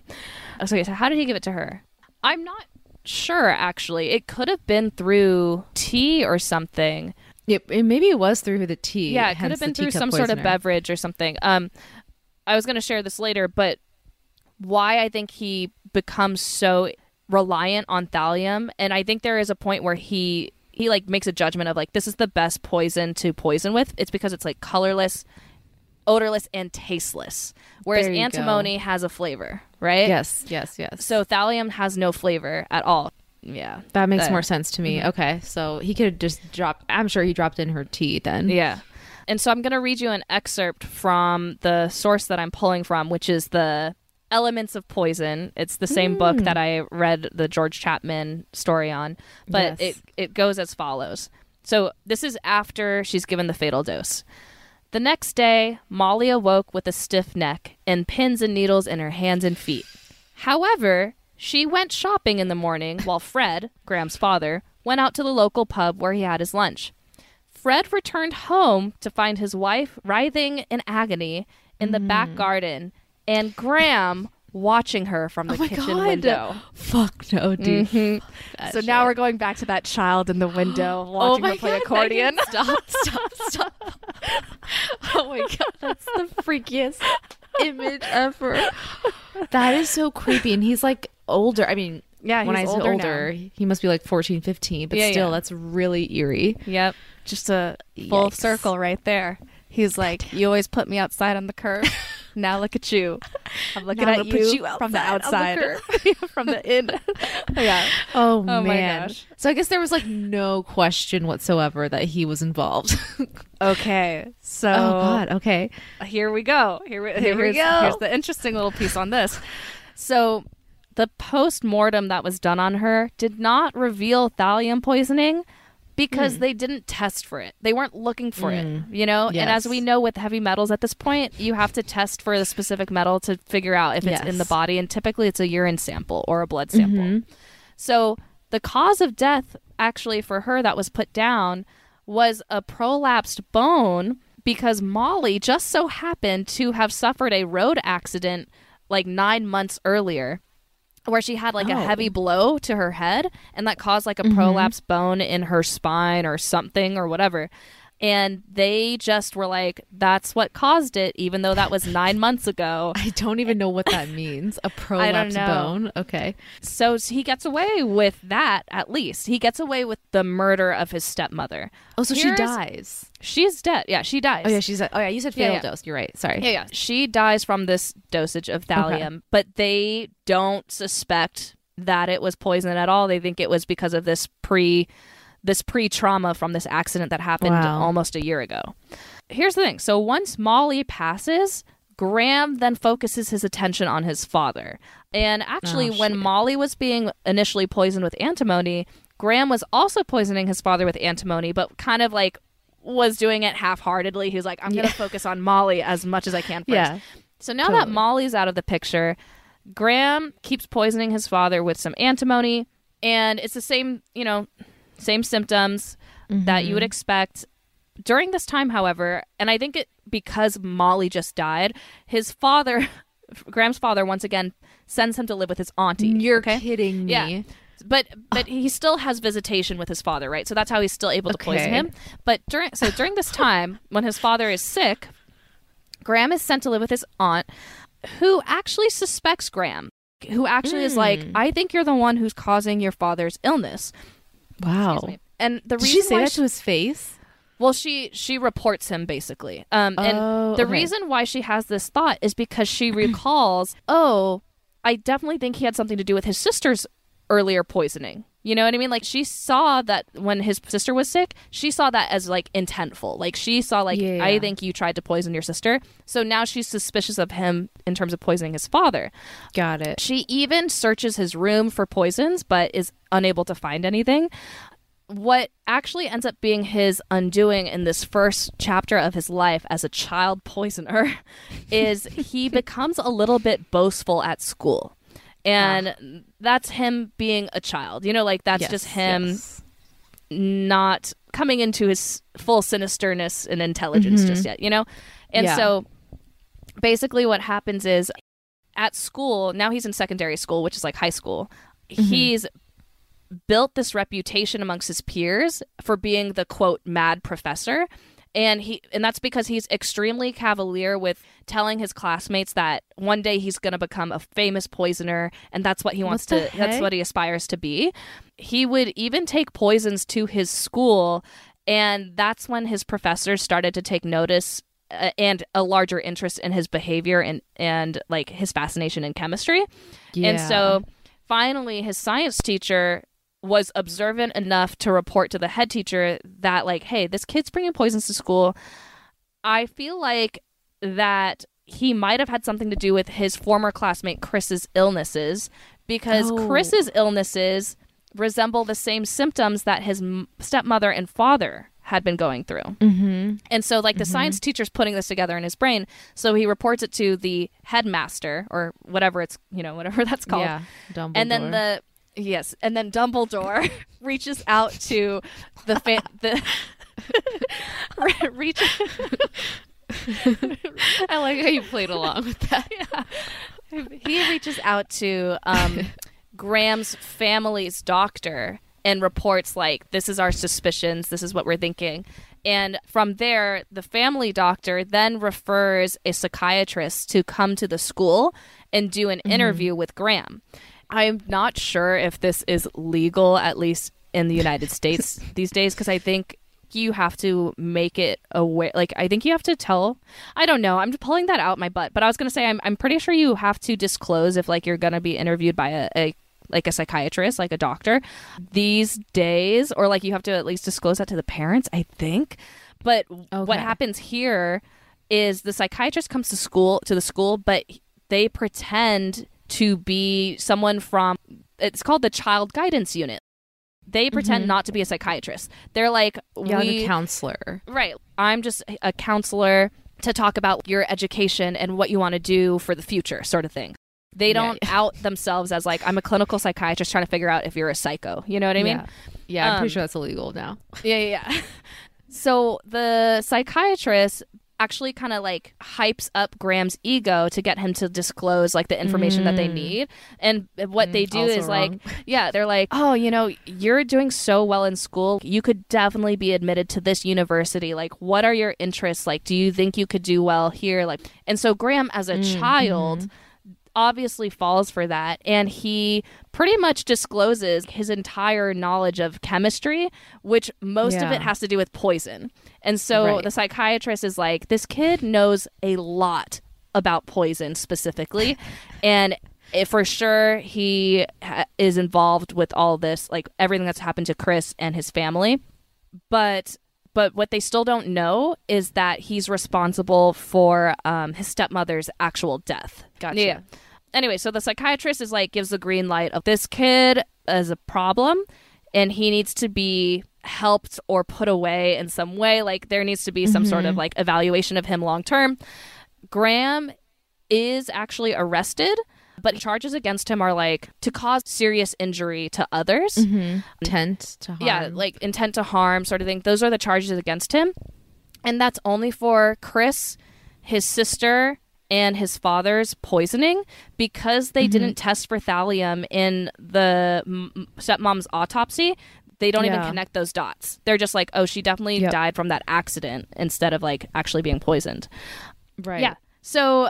so, yeah, so how did he give it to her i'm not sure actually it could have been through tea or something Yep. And maybe it was through the tea. yeah it could have been through some sort of beverage or something um i was going to share this later but why i think he becomes so reliant on thallium and I think there is a point where he he like makes a judgment of like this is the best poison to poison with. It's because it's like colorless, odorless and tasteless. Whereas you go. antimony has a flavor, right? Yes, yes, yes. So thallium has no flavor at all. Yeah. that makes more sense to me. Mm-hmm. Okay, so he could have just dropped. I'm sure he dropped in her tea then. Yeah. And so I'm going to read you an excerpt from the source that I'm pulling from, which is the Elements of Poison. It's the same hmm. book that I read the George Chapman story on, but Yes. it, it goes as follows. So this is after she's given the fatal dose. The next day, Molly awoke with a stiff neck and pins and needles in her hands and feet. However, she went shopping in the morning while Fred, Graham's father, went out to the local pub where he had his lunch. Fred returned home to find his wife writhing in agony in the back Mm. garden and Graham watching her from oh the Oh my kitchen God. window. Fuck no, dude. Mm-hmm. That So shit. now we're going back to that child in the [gasps] window oh watching oh my her play God, accordion. Megan, stop, stop, [laughs] stop. oh my god, that's the freakiest image ever. That is so creepy. And he's like older. I mean, Yeah, when I he's say older older, he must be like 14, 15, but Yeah, still, yeah. that's really eerie. Yep. Just a full Yikes. circle right there. He's like, You always put me outside on the curb. [laughs] now look at you. I'm looking at you, you from the outside the [laughs] from the in. [laughs] yeah. Oh, oh, my man. gosh. So I guess there was like no question whatsoever that he was involved. Okay. So oh god, okay. here we go. Here, we, Here we go. Here's the interesting little piece on this. So, the post mortem that was done on her did not reveal thallium poisoning because Hmm. they didn't test for it. They weren't looking for it, you know? And as we know with heavy metals at this point, you have to test for the specific metal to figure out if it's in the body. And typically it's a urine sample or a blood sample. Mm-hmm. So the cause of death, actually, for her that was put down was a prolapsed bone because Molly just so happened to have suffered a road accident like nine months earlier. Where she had like a Oh. heavy blow to her head, and that caused like a Mm-hmm. prolapsed bone in her spine or something or whatever. And they just were like, that's what caused it, even though that was [laughs] nine months ago. I don't even know what that means. A [laughs] prolapsed bone. Okay. So he gets away with that at least. He gets away with the murder of his stepmother. Oh, so she dies. She's dead. Yeah, she dies. Oh yeah, she's. Oh yeah, you said Yeah, fatal yeah. dose. You're right. Sorry. yeah, yeah. She dies from this dosage of thallium, but they don't suspect that it was poison at all. They think it was because of this pre this pre trauma from this accident that happened Wow. almost a year ago. Here's the thing. So once Molly passes, Graham then focuses his attention on his father. And actually, Oh, when. Molly was being initially poisoned with antimony, Graham was also poisoning his father with antimony, but kind of like was doing it half heartedly. He was like, I'm going Yeah. to focus on Molly as much as I can first. Yeah. So now that Molly's out of the picture, Graham keeps poisoning his father with some antimony, and it's the same, you know, same symptoms that you would Mm-hmm. expect. During this time, however, and I think it because Molly just died, his father, [laughs] Graham's father, once again sends him to live with his auntie. You're okay? kidding me. Yeah. But but he still has visitation with his father, right? So that's how he's still able to poison him. But during so during this time when his father is sick, Graham is sent to live with his aunt, who actually suspects Graham, who actually is like, Mm. I think you're the one who's causing your father's illness. Wow. And the Did reason she say that to his face? well, she she reports him basically. Um, and Oh, the okay. reason why she has this thought is because she [clears throat] recalls, oh, I definitely think he had something to do with his sister's earlier poisoning. You know what I mean? Like she saw that when his sister was sick, she saw that as like intentful. Like she saw like Yeah. I think you tried to poison your sister. So now she's suspicious of him in terms of poisoning his father. Got it. She even searches his room for poisons, but is unable to find anything. What actually ends up being his undoing in this first chapter of his life as a child poisoner [laughs] is he [laughs] becomes a little bit boastful at school. And ah. that's him being a child. You know, like that's Yes, just him yes. not coming into his full sinisterness and intelligence mm-hmm. just yet, you know? And Yeah. so basically what happens is at school, now he's in secondary school, which is like high school, mm-hmm. he's built this reputation amongst his peers for being the quote mad professor. And he and that's because he's extremely cavalier with telling his classmates that one day he's going to become a famous poisoner and that's what he wants What to that's what he aspires to be. He would even take poisons to his school and that's when his professors started to take notice uh, and a larger interest in his behavior and and like his fascination in chemistry. Yeah. and so finally his science teacher was observant enough to report to the head teacher that like hey this kid's bringing poisons to school i feel like that he might have had something to do with his former classmate chris's illnesses because Oh. chris's illnesses resemble the same symptoms that his m- stepmother and father had been going through Mm-hmm. and so, like, the science teacher's putting this together in his brain. So he reports it to the headmaster or whatever it's, you know, whatever [laughs] that's called. Yeah. Dumbledore. And then the, yes, and then Dumbledore [laughs] reaches out to the, fa- the, [laughs] re- reach, [laughs] I like how you played along with that. he reaches out to um, Graham's family's doctor and reports like this is our suspicions, this is what we're thinking. And from there, the family doctor then refers a psychiatrist to come to the school and do an interview with Graham. I'm not sure if this is legal, at least in the United [laughs] States these days, because I think you have to make it aware. Like, I think you have to tell. I don't know. I'm pulling that out my butt, but I was gonna say I'm I'm pretty sure you have to disclose if like you're gonna be interviewed by a, a like a psychiatrist, like a doctor, these days, or like you have to at least disclose that to the parents. I think. But what happens here is the psychiatrist comes to school to the school, but they pretend to be someone from. It's called the child guidance unit. They pretend not to be a psychiatrist. They're like, Yeah, we, a counselor. Right. I'm just a counselor to talk about your education and what you want to do for the future, sort of thing. They don't out themselves as like, I'm a clinical psychiatrist trying to figure out if you're a psycho. You know what I mean? yeah. Yeah, I'm Um, pretty sure that's illegal now. Yeah, yeah, yeah. [laughs] so the psychiatrist actually kind of like hypes up Graham's ego to get him to disclose like the information that they mm. need. And what they mm, do is like, [laughs] yeah, they're like, oh, you know, you're doing so well in school. You could definitely be admitted to this university. Like, what are your interests? Like, do you think you could do well here? Like, and so Graham, as a mm, child, mm-hmm. Obviously falls for that and he pretty much discloses his entire knowledge of chemistry which most of it has to do with poison and so Right. the psychiatrist is like this kid knows a lot about poison specifically [sighs] and if for sure he ha- is involved with all this like everything that's happened to chris and his family but but what they still don't know is that he's responsible for um, his stepmother's actual death. Gotcha. Yeah. Anyway, so the psychiatrist is like gives the green light of this kid as a problem, and he needs to be helped or put away in some way. Like there needs to be some sort of mm-hmm. like evaluation of him long term. Graham is actually arrested, but charges against him are like to cause serious injury to others. Mm-hmm. Intent to harm. Yeah, like intent to harm, sort of thing. Those are the charges against him. And that's only for Chris, his sister, and his father's poisoning because they didn't mm-hmm. test for thallium in the m- stepmom's autopsy. They don't even connect those dots. They're just like, oh, she definitely Yep. died from that accident instead of like actually being poisoned. right. Yeah. So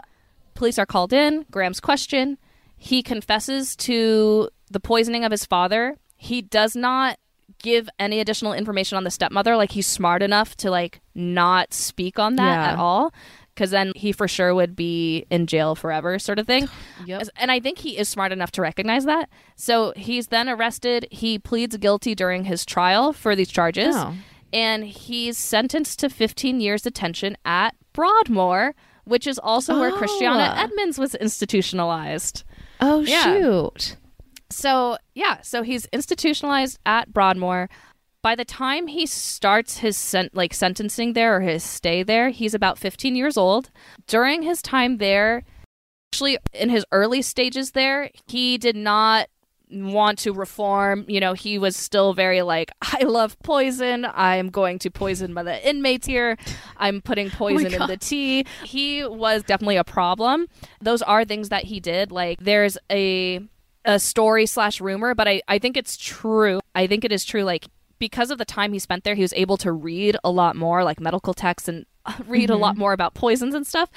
police are called in. Graham's questioned. He confesses to the poisoning of his father. He does not give any additional information on the stepmother. Like he's smart enough to like not speak on that Yeah. at all. Cause then he for sure would be in jail forever, sort of thing. [gasps] Yep. And I think he is smart enough to recognize that. So he's then arrested. He pleads guilty during his trial for these charges Oh. and he's sentenced to 15 years detention at Broadmoor, which is also where Oh. Christiana Edmonds was institutionalized. Oh Yeah. shoot. So, yeah, so he's institutionalized at Broadmoor. By the time he starts his sen- like sentencing there or his stay there, he's about 15 years old. During his time there, actually in his early stages there, he did not want to reform. You know, he was still very like, [laughs] I love poison. I'm going to poison my the inmates here. I'm putting oh poison in the tea. He was definitely a problem. Those are things that he did. Like there's a a story slash rumor, but I, I think it's true. I think it is true. Like because of the time he spent there, he was able to read a lot more, like medical texts, and [laughs] read a lot more about poisons and stuff.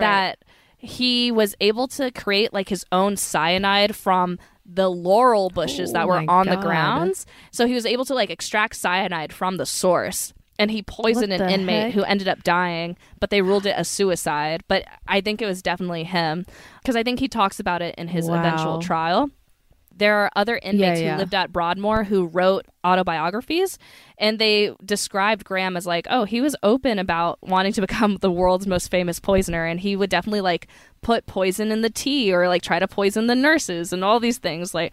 That he was able to create like his own cyanide from the laurel bushes that Oh were on the grounds. So he was able to like extract cyanide from the source. And he poisoned an inmate heck? who ended up dying, but they ruled it a suicide. But I think it was definitely him because I think he talks about it in his eventual trial. There are other inmates yeah. who lived at Broadmoor who wrote autobiographies, and they described Graham as like, oh, he was open about wanting to become the world's most famous poisoner, and he would definitely like put poison in the tea or like try to poison the nurses and all these things. Like,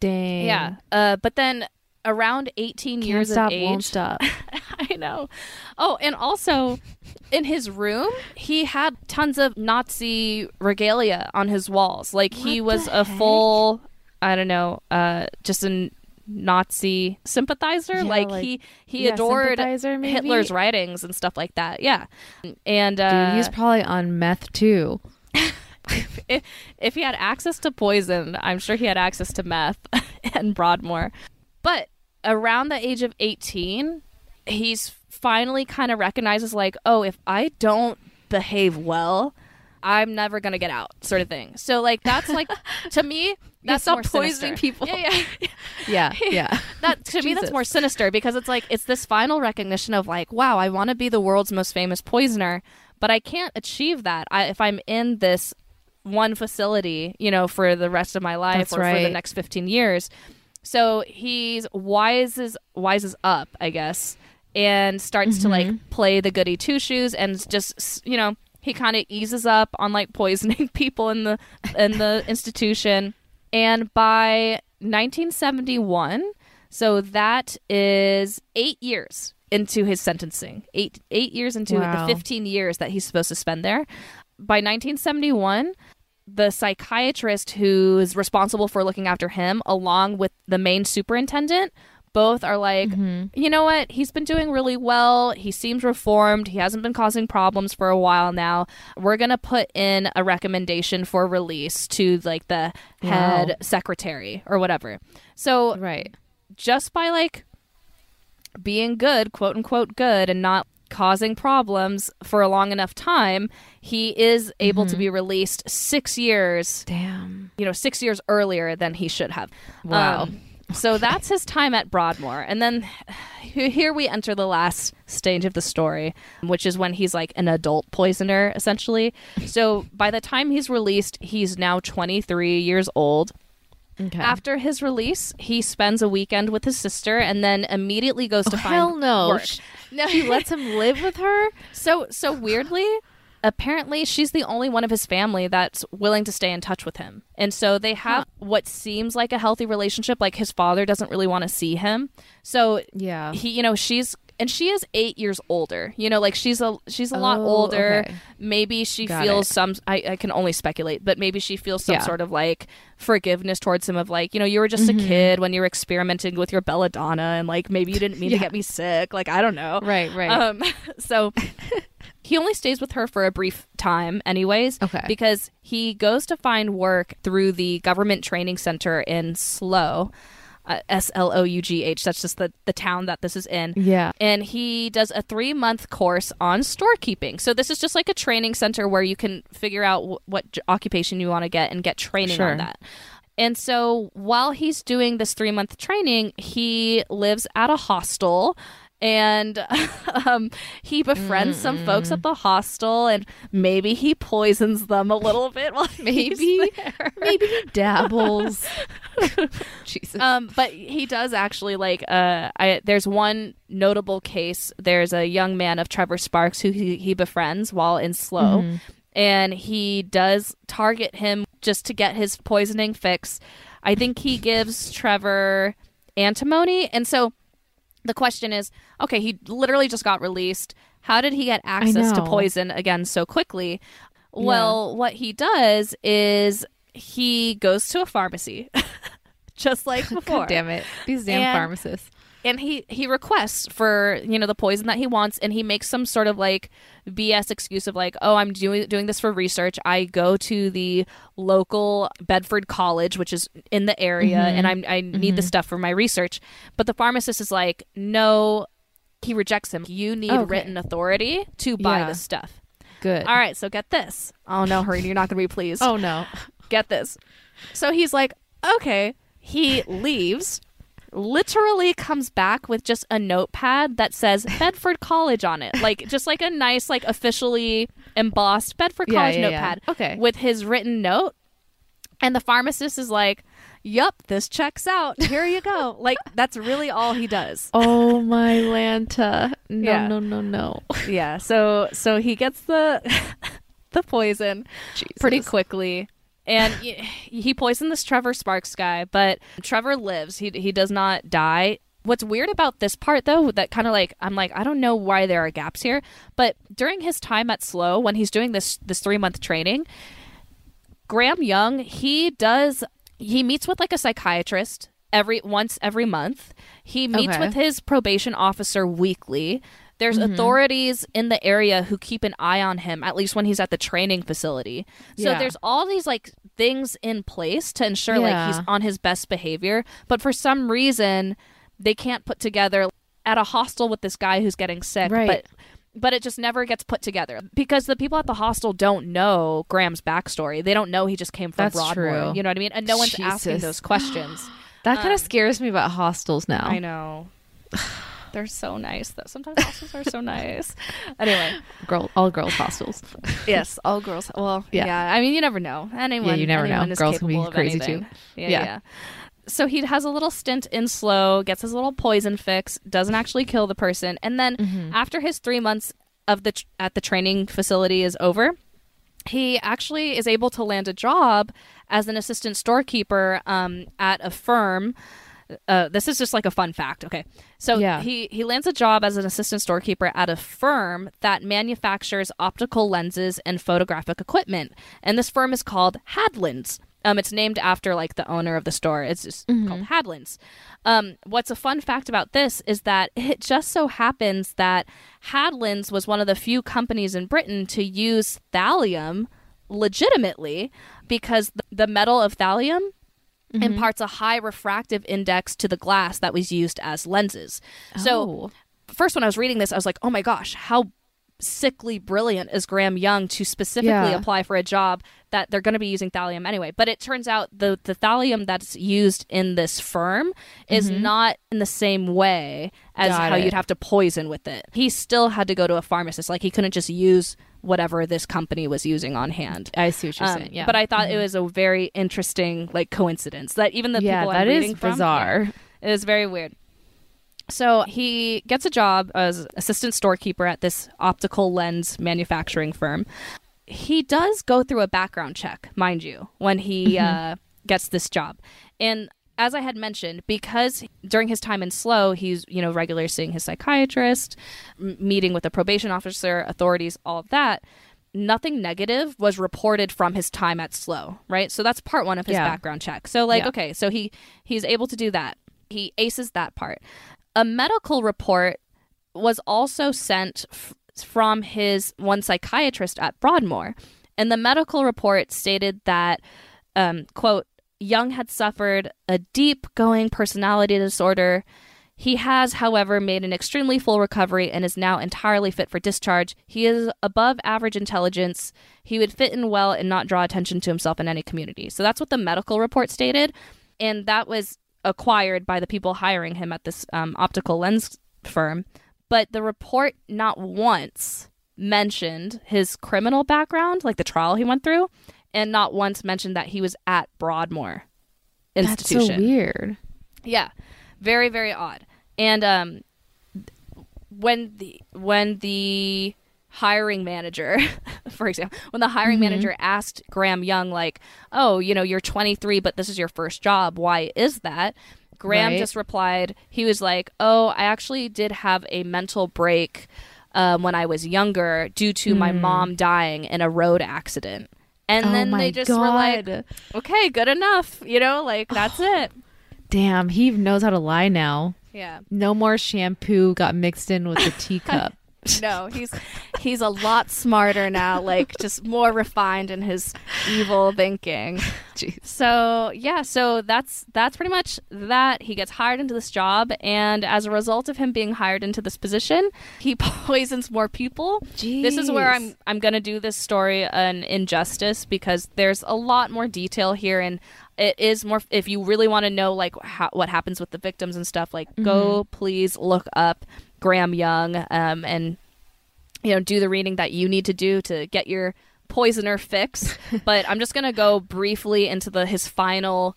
Dang. yeah. Uh, but then around 18 Can't years stop, of age, won't stop. [laughs] I know. Oh, and also in his room, he had tons of Nazi regalia on his walls. Like he was a heck? full, I don't know, uh, just a Nazi sympathizer. Yeah, like, like- he he yeah, adored? Hitler's writings and stuff like that. Yeah, and uh, Dude, he's probably on meth too. [laughs] [laughs] if, if he had access to poison, I'm sure he had access to meth [laughs] and Broadmoor. But around the age of 18, he's finally kind of recognizes, like, oh, if I don't behave well, I'm never going to get out, sort of thing. So, like, that's like, to me, that's more poisoning sinister. people. Yeah, yeah. [laughs] Yeah, [laughs] yeah. That to me, that's more sinister because it's like it's this final recognition of like, wow, I want to be the world's most famous poisoner, but I can't achieve that I, if I'm in this one facility, you know, for the rest of my life That's or for the next 15 years. So he's wises wises up, I guess, and starts to Mm-hmm. like play the goody two shoes and just you know he kind of eases up on like poisoning [laughs] people in the in the institution. And by 1971, so that is eight years into his sentencing, eight eight years into Wow. the 15 years that he's supposed to spend there. By 1971, the psychiatrist who is responsible for looking after him, along with the main superintendent, both are like, you know what? He's been doing really well. He seems reformed. He hasn't been causing problems for a while now. We're going to put in a recommendation for release to like the head Wow. secretary or whatever. So Right. just by like being good, quote unquote good, and not causing problems for a long enough time, he is able to be released six years, Damn. you know, six years earlier than he should have. Wow. Um, so that's his time at Broadmoor. And then [sighs] here we enter the last stage of the story, which is when he's like an adult poisoner, essentially. So by the time he's released, he's now 23 years old. Okay. After his release, he spends a weekend with his sister and then immediately goes to Oh, find hell no. work. Sh- No, She lets him live with her? [laughs] so so weirdly, apparently she's the only one of his family that's willing to stay in touch with him. And so they have what seems like a healthy relationship like his father doesn't really want to see him. So Yeah. he you know she's and she is 8 years older. You know like she's a she's a lot Oh, older. okay. Maybe she Got feels it. some I, I can only speculate, but maybe she feels some Yeah. sort of like forgiveness towards him of like, you know, you were just Mm-hmm. a kid when you were experimenting with your belladonna and like maybe you didn't mean Yeah. to get me sick. Like I don't know. Right, right. Um, [laughs] so [laughs] he only stays with her for a brief time, anyways. Okay. Because he goes to find work through the government training center in Slough, uh, S L O U G H. That's just the the town that this is in. yeah. And he does a three month course on storekeeping. So this is just like a training center where you can figure out wh- what j- occupation you want to get and get training Sure. on that. And so while he's doing this three month training, he lives at a hostel and [laughs] um, he befriends some folks at the hostel and maybe he poisons them a little bit while [laughs] Maybe. Maybe he dabbles. [laughs] Jesus. Um, but he does actually like. Uh, I there's one notable case. There's a young man of Trevor Sparks who he, he befriends while in Slow, and he does target him just to get his poisoning fix. I think he gives Trevor antimony, and so the question is, okay, he literally just got released. How did he get access to poison again so quickly? Well, what he does is he goes to a pharmacy, [laughs] just like [laughs] before. God damn it. These damn And- pharmacists. And he he requests for you know the poison that he wants and he makes some sort of like bs excuse of like oh i'm doing doing this for research i go to the local bedford college which is in the area mm-hmm. and i'm i need the mm-hmm. stuff for my research but the pharmacist is like no he rejects him you need Okay. written authority to buy Yeah. this stuff Good. all right so get this oh no hurry you're not gonna be pleased [laughs] Oh no. get this. So he's like, okay. He [laughs] leaves, literally comes back with just a notepad that says [laughs] Bedford College on it. Like, just like a nice, like, officially embossed Bedford Yeah, College yeah, yeah. notepad. Okay. With his written note. And the pharmacist is like, yup, this checks out. Here you go. [laughs] like, that's really all he does. Oh my Lanta. No, Yeah. no, no, no. Yeah. So, so he gets the, [laughs] the poison. pretty quickly. And he poisoned this Trevor Sparks guy, but Trevor lives. He he does not die. What's weird about this part though, that kind of like I'm like I don't know why there are gaps here, but during his time at Slow when he's doing this this 3-month training, Graham Young, he does he meets with like a psychiatrist every once every month. He meets Okay. with his probation officer weekly. There's mm-hmm. authorities in the area who keep an eye on him at least when he's at the training facility. So Yeah. there's all these like things in place to ensure like he's on his best behavior, but for some reason they can't put together at a hostel with this guy who's getting sick, Right. but but it just never gets put together because the people at the hostel don't know Graham's backstory. They don't know he just came from That's Broadmoor. true. You know what I mean? And no one's asking those questions. [gasps] That kind of um, scares me about hostels now. I know. [sighs] [sighs] [sighs] They're so nice. Though sometimes hostels are so nice. [laughs] Anyway, Girl, all girls hostels. yes, all girls. Well, [laughs] yeah. Yeah. I mean, you never know. Anyone, you never know. Girls can be crazy, anything. too. Yeah, yeah, Yeah. So he has a little stint in slow, gets his little poison fix, doesn't actually kill the person, and then Mm-hmm. after his three months of the tr- at the training facility is over, he actually is able to land a job as an assistant storekeeper um, at a firm. Uh, this is just like a fun fact. Okay, so Yeah. he he lands a job as an assistant storekeeper at a firm that manufactures optical lenses and photographic equipment, and this firm is called Hadlands. Um, it's named after like the owner of the store. It's just called Hadlands. Um, what's a fun fact about this is that [laughs] it just so happens that Hadlands was one of the few companies in Britain to use thallium legitimately because the metal of thallium imparts a high refractive index to the glass that was used as lenses. So, Oh. first when I was reading this, I was like, oh my gosh, how sickly brilliant is Graham Young to specifically Yeah. apply for a job that they're going to be using thallium anyway. But it turns out the the thallium that's used in this firm is not in the same way as Mm-hmm. Got how it. you'd have to poison with it. He still had to go to a pharmacist. Like he couldn't just use whatever this company was using on hand. I see what you're Um, saying. Yeah. But I thought it was a very interesting like coincidence that even the yeah, people that I'm is from, bizarre. yeah, it was very weird. So he gets a job as assistant storekeeper at this optical lens manufacturing firm. He does go through a background check, mind you, when he uh, gets this job. And as I had mentioned, because during his time in Slow, he's you know regularly seeing his psychiatrist, m- meeting with the probation officer, authorities, all of that. Nothing negative was reported from his time at Slow, right? So that's part one of his Yeah. background check. So like, Yeah. okay, so he he's able to do that. He aces that part. A medical report was also sent f- from his one psychiatrist at Broadmoor, and the medical report stated that, um, "quote Young had suffered a deep going personality disorder." He has, however, made an extremely full recovery and is now entirely fit for discharge. He is above average intelligence. He would fit in well and not draw attention to himself in any community. So that's what the medical report stated. And that was acquired by the people hiring him at this um, optical lens firm. But the report not once mentioned his criminal background, like the trial he went through, and not once mentioned that he was at Broadmoor Institution. That's so weird. Yeah, very very odd. And um, when the when the hiring manager, [laughs] for example, when the hiring manager asked Graham Young, like, "Oh, you know, you're 23, but this is your first job. Why is that?" Graham Right. just replied, he was like, "Oh, I actually did have a mental break." Um, when I was younger, due to my mom dying in a road accident, and oh then they just God. were like, "Okay, good enough," you know, like [gasps] that's it. Damn, he knows how to lie now. Yeah. No more shampoo got mixed in with the [laughs] teacup. No, he's he's a lot smarter now, like just more refined in his evil thinking. Jeez. So yeah, so that's that's pretty much that. He gets hired into this job, and as a result of him being hired into this position, he [laughs] poisons more people. This is where I'm I'm gonna do this story an injustice because there's a lot more detail here, and it is more. If you really want to know like how, what happens with the victims and stuff, like go mm-hmm. please look up Graham Young, um, and you know do the reading that you need to do to get your poisoner fix. [laughs] but I'm just gonna go briefly into the his final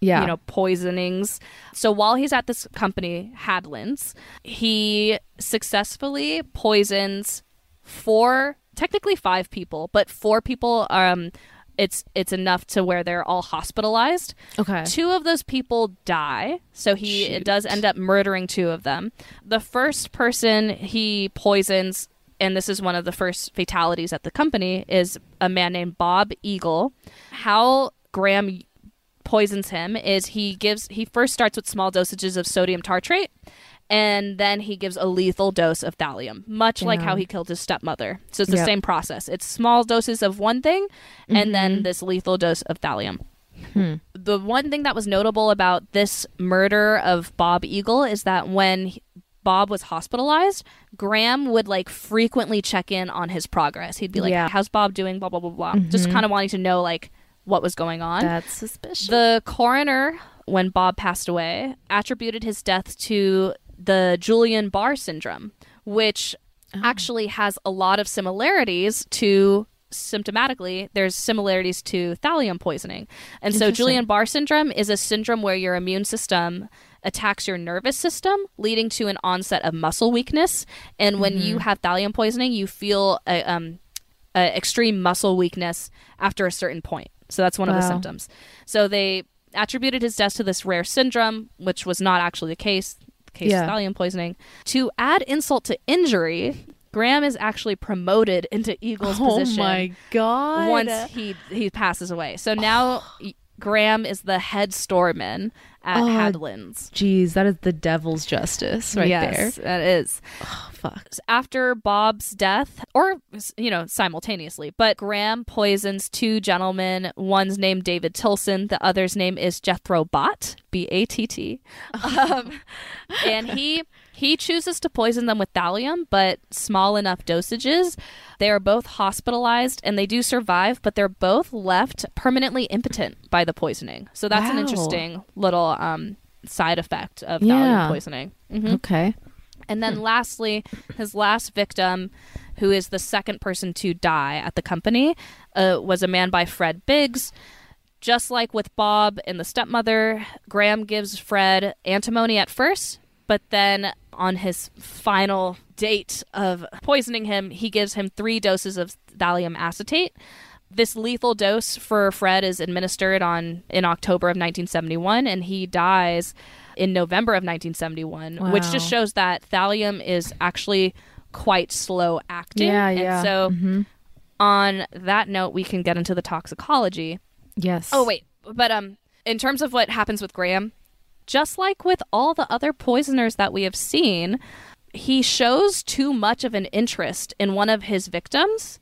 Yeah. you know poisonings so while he's at this company hadlands he successfully poisons four technically five people but four people um it's it's enough to where they're all hospitalized okay. two of those people die so he Shoot. does end up murdering two of them the first person he poisons and this is one of the first fatalities at the company is a man named bob eagle how graham poisons him is he gives he first starts with small dosages of sodium tartrate and then he gives a lethal dose of thallium much like how he killed his stepmother so it's the Yep. same process it's small doses of one thing and then mm-hmm. this lethal dose of thallium hmm. the one thing that was notable about this murder of Bob Eagle is that when he- Bob was hospitalized, Graham would like frequently check in on his progress. He'd be like, Yeah. "How's Bob doing?" Blah blah blah blah. Just mm-hmm. kind of wanting to know like what was going on. That's suspicious. The coroner, when Bob passed away, attributed his death to the Julian Barr syndrome, which actually has a lot of similarities to symptomatically there's similarities to thallium poisoning. And so julian barr syndrome is a syndrome where your immune system attacks your nervous system leading to an onset of muscle weakness. And when you have thallium poisoning you feel a, um, a extreme muscle weakness after a certain point. So that's one of the symptoms. So they attributed his death to this rare syndrome which was not actually the case case Yeah. of thallium poisoning to add insult to injury graham is actually promoted into eagle's [laughs] oh position Oh my god. once he he passes away. So now [sighs] Graham is the head storeman at Oh, Hadlands. Jeez, that is the devil's justice right there. that is. [sighs] Oh, fuck. After Bob's death, or you know, simultaneously, but Graham poisons two gentlemen. One's named David Tilson. The other's name is Jethro Bott, B A T T. Um, [laughs] and he he chooses to poison them with thallium, but small enough dosages. They are both hospitalized and they do survive, but they're both left permanently impotent by the poisoning. So that's an interesting little um, side effect of Yeah. thallium poisoning. Mhm. Okay. And then lastly, his last victim, who is the second person to die at the company, uh, was a man by Fred Biggs. Just like with Bob and the stepmother, Graham gives Fred antimony at first, but then on his final date of poisoning him, he gives him three doses of thallium acetate. This lethal dose for Fred is administered on in October of 1971, and he dies in November of 1971, which just shows that thallium is actually quite slow acting. Yeah, and yeah. so, Mhm. on that note, we can get into the toxicology. Yes. Oh wait, but um, in terms of what happens with Graham, just like with all the other poisoners that we have seen, he shows too much of an interest in one of his victims,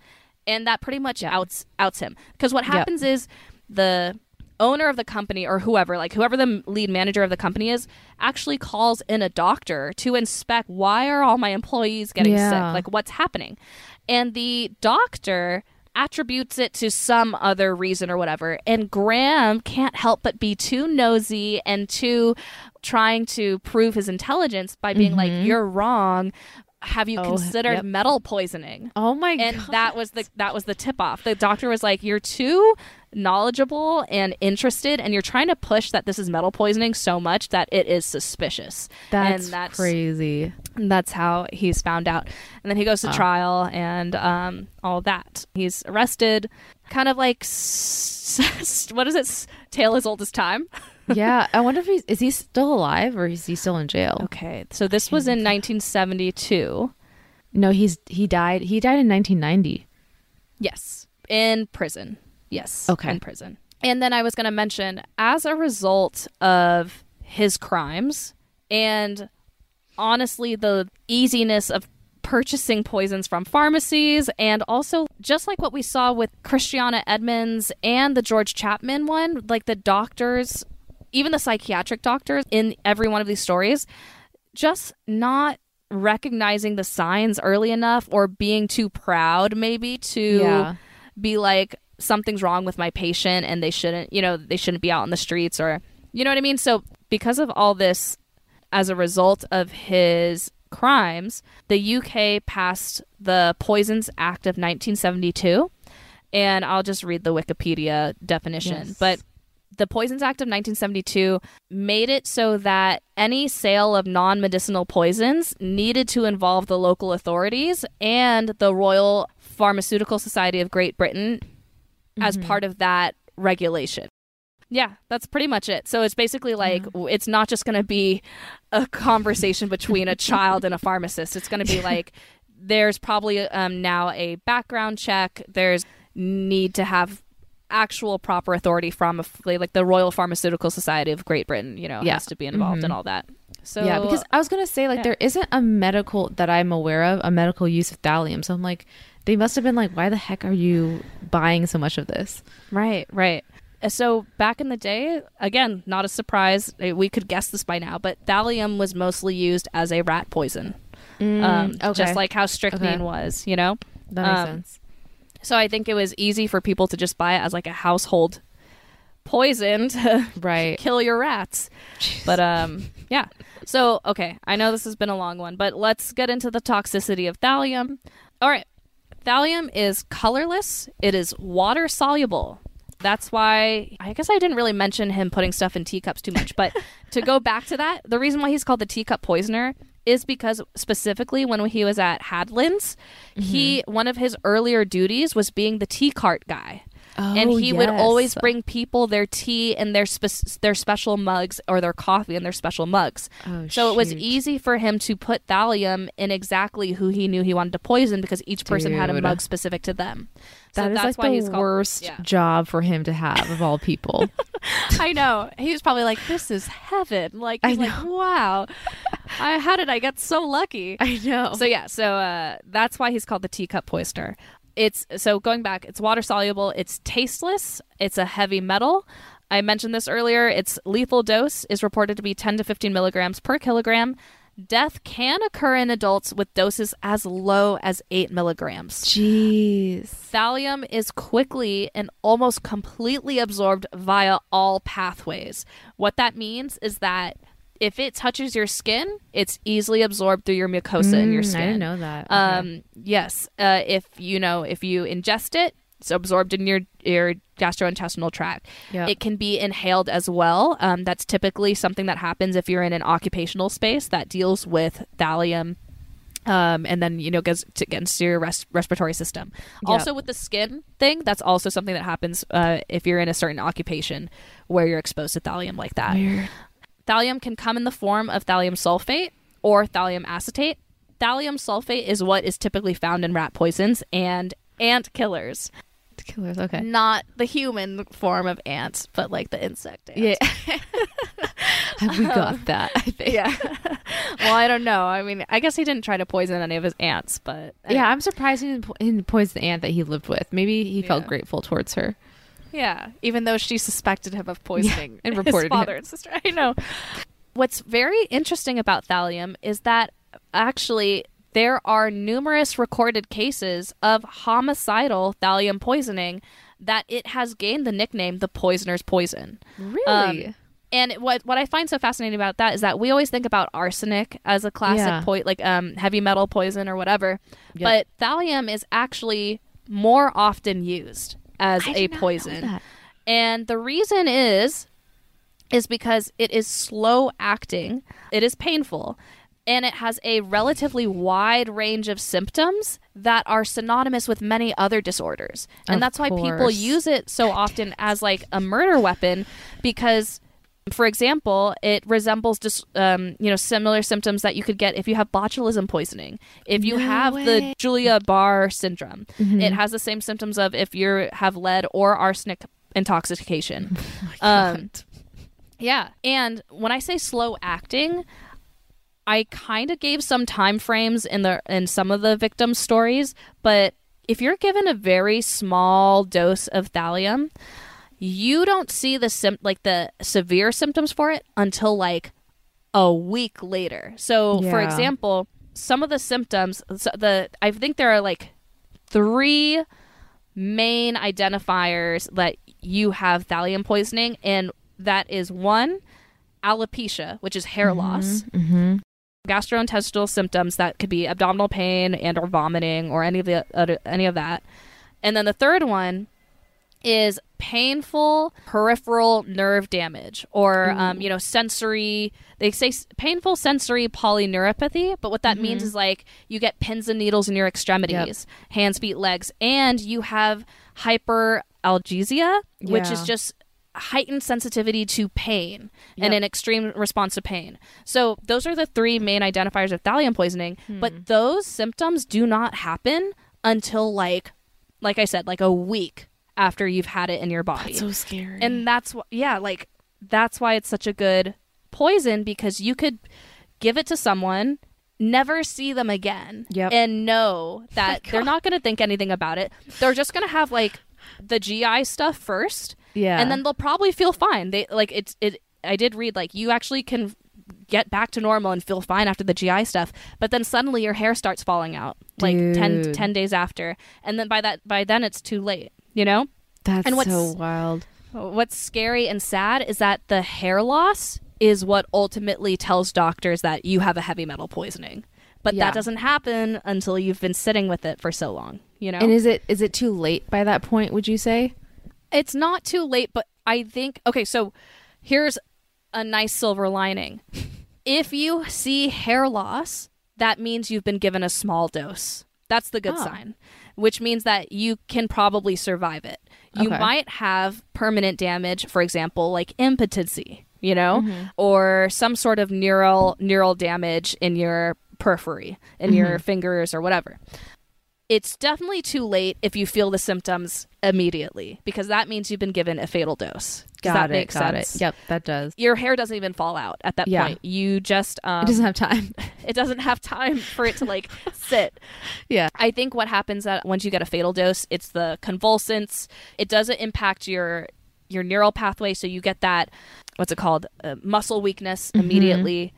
and that pretty much outs outs him. Because what Yep. happens is the owner of the company or whoever like whoever the lead manager of the company is actually calls in a doctor to inspect why are all my employees getting Yeah. sick like what's happening and the doctor attributes it to some other reason or whatever. And Graham can't help but be too nosy and too trying to prove his intelligence by being like, "You're wrong. Have you Mm-hmm. Oh, considered yep. metal poisoning?" Oh my and god. that was the that was the tip off. The doctor was like, "You're too knowledgeable and interested, and you're trying to push that this is metal poisoning so much that it is suspicious." that's, and that's crazy. and that's how he's found out. And then he goes to trial and um, all that. He's arrested, kind of like s- what is it? S- Tale as old as time. [laughs] yeah. I wonder if he's is he still alive or is he still in jail? Okay, so this was in 1972. No, he's he died. He died in 1990. Yes, in prison. Yes. Okay. In prison. And then I was going to mention, as a result of his crimes and honestly the easiness of purchasing poisons from pharmacies and also just like what we saw with Christiana Edmonds and the George Chapman one like the doctors even the psychiatric doctors in every one of these stories just not recognizing the signs early enough or being too proud maybe to Yeah. be like something's wrong with my patient and they shouldn't you know they shouldn't be out on the streets or you know what i mean so because of all this as a result of his crimes the uk passed the poisons act of 1972 and i'll just read the wikipedia definition Yes. but the Poisons Act of 1972 made it so that any sale of non medicinal poisons needed to involve the local authorities and the Royal Pharmaceutical Society of Great Britain as part of that regulation. Yeah, that's pretty much it. So it's basically like w it's not just going to be a conversation between a child and a pharmacist. It's going to be [laughs] like there's probably um, now a background check. There's need to have actual proper authority from a, like the Royal Pharmaceutical Society of Great Britain. You know, Yeah. has to be involved in all that. So yeah, because I was gonna say like yeah. there isn't a medical that I'm aware of a medical use of thallium. So I'm like, they must have been like, why the heck are you buying so much of this? Right, right. Uh, So back in the day, again, not a surprise. uh, We could guess this by now, but thallium was mostly used as a rat poison, um, okay. just like how strychnine Okay. was. You know, that makes um, sense. so I think it was easy for people to just buy it as like a household poison to [laughs] Right. kill your rats. But um, yeah. So okay, I know this has been a long one, but let's get into the toxicity of thallium. All right, thallium is colorless. It is water soluble. That's why I guess I didn't really mention him putting stuff in teacups too much. But to go back to that, the reason why he's called the teacup poisoner is because specifically when he was at Hadlin's, he mm-hmm. one of his earlier duties was being the tea cart guy and Oh, he would always bring people their tea and their spe- their special mugs or their coffee and their special mugs. Oh, so it was easy for him to put thallium in exactly who he knew he wanted to poison because each person had a mug specific to them. So That is that's like why he's the called- worst Yeah. job for him to have of all people. [laughs] [laughs] I know. He was probably like, "This is heaven." Like, I he's like, "Wow, I, how did I get so lucky?" I know. So yeah, so uh, that's why he's called the teacup poisoner. It's so going back. It's water soluble. It's tasteless. It's a heavy metal. I mentioned this earlier. Its lethal dose is reported to be 10 to 15 milligrams per kilogram. Death can occur in adults with doses as low as 8 milligrams. Jeez. Thallium is quickly and almost completely absorbed via all pathways. What that means is that if it touches your skin, it's easily absorbed through your mucosa in your Mm, skin. I didn't know that. Okay. Um, yes. Uh, if you know, if you ingest it, it's absorbed in your your gastrointestinal tract. Yep. It can be inhaled as well. Um, that's typically something that happens if you're in an occupational space that deals with thallium. Um, and then you know goes to, against your res- respiratory system. Also with the skin thing, that's also something that happens uh, if you're in a certain occupation where you're exposed to thallium like that. Weird. Thallium can come in the form of thallium sulfate or thallium acetate. Thallium sulfate is what is typically found in rat poisons and ant killers. Killers. Okay. Not the human form of ants, but like the insect ants. Yeah. [laughs] we got that. I think. Yeah. well, I don't know. I mean, I guess he didn't try to poison any of his ants, but Yeah, I'm surprised he didn't, po- he didn't poison the ant that he lived with. Maybe he felt Yeah. grateful towards her. Yeah, even though she suspected him of poisoning and reported his father him. and sister. [laughs] I know. What's very interesting about thallium is that actually there are numerous recorded cases of homicidal thallium poisoning that it has gained the nickname the poisoner's poison. Really? Um, and what what I find so fascinating about that is that we always think about arsenic as a classic Yeah. point, like um, heavy metal poison or whatever. Yep. But thallium is actually more often used as I a did not know poison. And the reason is is because it is slow acting, it is painful, and it has a relatively wide range of symptoms that are synonymous with many other disorders. And Of that's why people use it so often as like a murder weapon because for example, it resembles just um, you know similar symptoms that you could get if you have botulism poisoning. If you No have way. Mm-hmm. the Julia Barr syndrome, it has the same symptoms of if you have lead or arsenic intoxication. [laughs] Oh um, yeah, and when I say slow acting, I kind of gave some time frames in the in some of the victim stories, but if you're given a very small dose of thallium, you don't see the sim- like the severe symptoms for it until like a week later. So, for example, some of the symptoms so the I think there are like three main identifiers that you have thallium poisoning and that is one alopecia, which is hair loss Mm-hmm. gastrointestinal symptoms that could be abdominal pain and or vomiting or any of the other, any of that. And then the third one is painful peripheral nerve damage or um, you know sensory they say painful sensory polyneuropathy but what that means is like you get pins and needles in your extremities hands feet legs and you have hyperalgesia which is just heightened sensitivity to pain and an extreme response to pain. So those are the three main identifiers of thallium poisoning, Hmm. but those symptoms do not happen until like like I said like a week after you've had it in your body. so scary. and that's wh- yeah, like that's why it's such a good poison because you could give it to someone never see them again Yep. and know that they're not going to think anything about it. They're just going to have like the GI stuff first yeah. and then they'll probably feel fine. They like it's it. I did read like you actually can get back to normal and feel fine after the GI stuff, but then suddenly your hair starts falling out like 10, 10 days after, and then by that by then it's too late. You know that's and what's- so wild. what's scary and sad is that the hair loss is what ultimately tells doctors that you have a heavy metal poisoning. But Yeah. that doesn't happen until you've been sitting with it for so long. You know, And is it is it too late by that point? Would you say? it's not too late, but I think okay, so here's a nice silver lining. [laughs] if you see hair loss, that means you've been given a small dose. That's the good Oh. sign, which means that you can probably survive it. You Okay. might have permanent damage, for example, like impotency, you know, Mm-hmm. or some sort of neural neural damage in your periphery, in your Mm-hmm. fingers or whatever it's definitely too late if you feel the symptoms immediately because that means you've been given a fatal dose. Does Got that it. make got sense? it. Yep, that does. Your hair doesn't even fall out at that Yeah. point. You just um, It doesn't have time. [laughs] it doesn't have time for it to like [laughs] sit. yeah. I think what happens that once you get a fatal dose, it's the convulsants. It doesn't impact your your neural pathway, so you get that what's it called uh, muscle weakness immediately.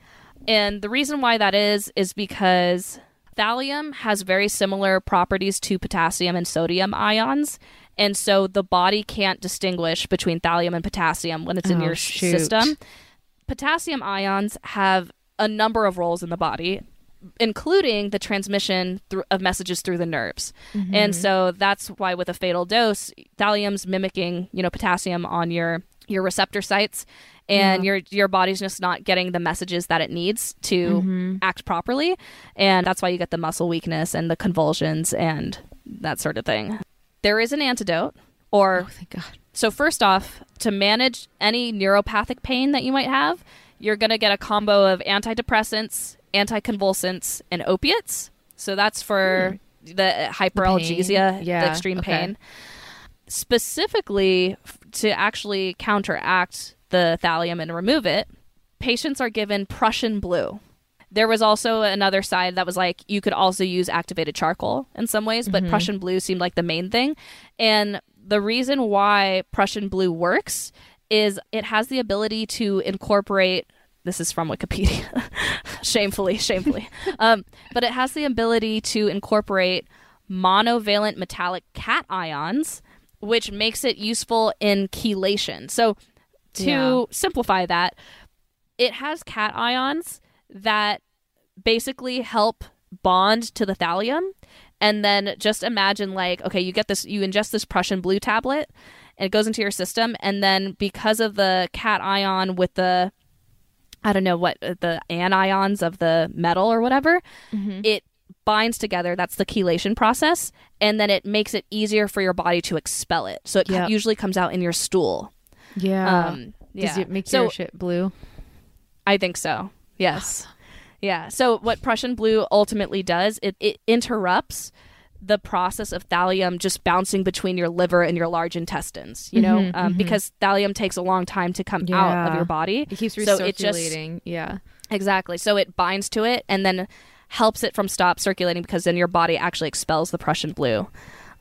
And the reason why that is is because thallium has very similar properties to potassium and sodium ions. And so the body can't distinguish between thallium and potassium when it's in Oh, your shoot. system. Potassium ions have a number of roles in the body, including the transmission through, of messages through the nerves. Mm-hmm. And so that's why with a fatal dose, thallium's mimicking, you know, potassium on your your receptor sites and your your body's just not getting the messages that it needs to mm-hmm. act properly. And that's why you get the muscle weakness and the convulsions and that sort of thing. There is an antidote or Oh, thank God. so first off, to manage any neuropathic pain that you might have, you're going to get a combo of antidepressants, anticonvulsants, and opiates. So that's for hmm. the hyperalgesia, the, Yeah, extreme okay. pain. Specifically to actually counteract the thallium and remove it, patients are given Prussian blue. There was also another side that was like you could also use activated charcoal in some ways, but Prussian blue seemed like the main thing. And the reason why Prussian blue works is it has the ability to incorporate this is from Wikipedia. [laughs] shamefully, shamefully. [laughs] um, but it has the ability to incorporate monovalent metallic cations, which makes it useful in chelation. So, to Yeah. simplify that, it has cations that basically help bond to the thallium. And then just imagine, like, okay, you get this, you ingest this Prussian blue tablet, and it goes into your system. And then because of the cation with the I don't know what the anions of the metal or whatever, mm-hmm. it binds together. That's the chelation process, and then it makes it easier for your body to expel it. So it Yep. usually comes out in your stool. Yeah. Um, yeah. Does it make so your shit blue? I think so. Yes. [sighs] Yeah. So what Prussian blue ultimately does, it, it interrupts the process of thallium just bouncing between your liver and your large intestines, you know, um, because thallium takes a long time to come out of your body. It keeps So it just- yeah. Exactly. So it binds to it and then helps it from stop circulating because then your body actually expels the Prussian blue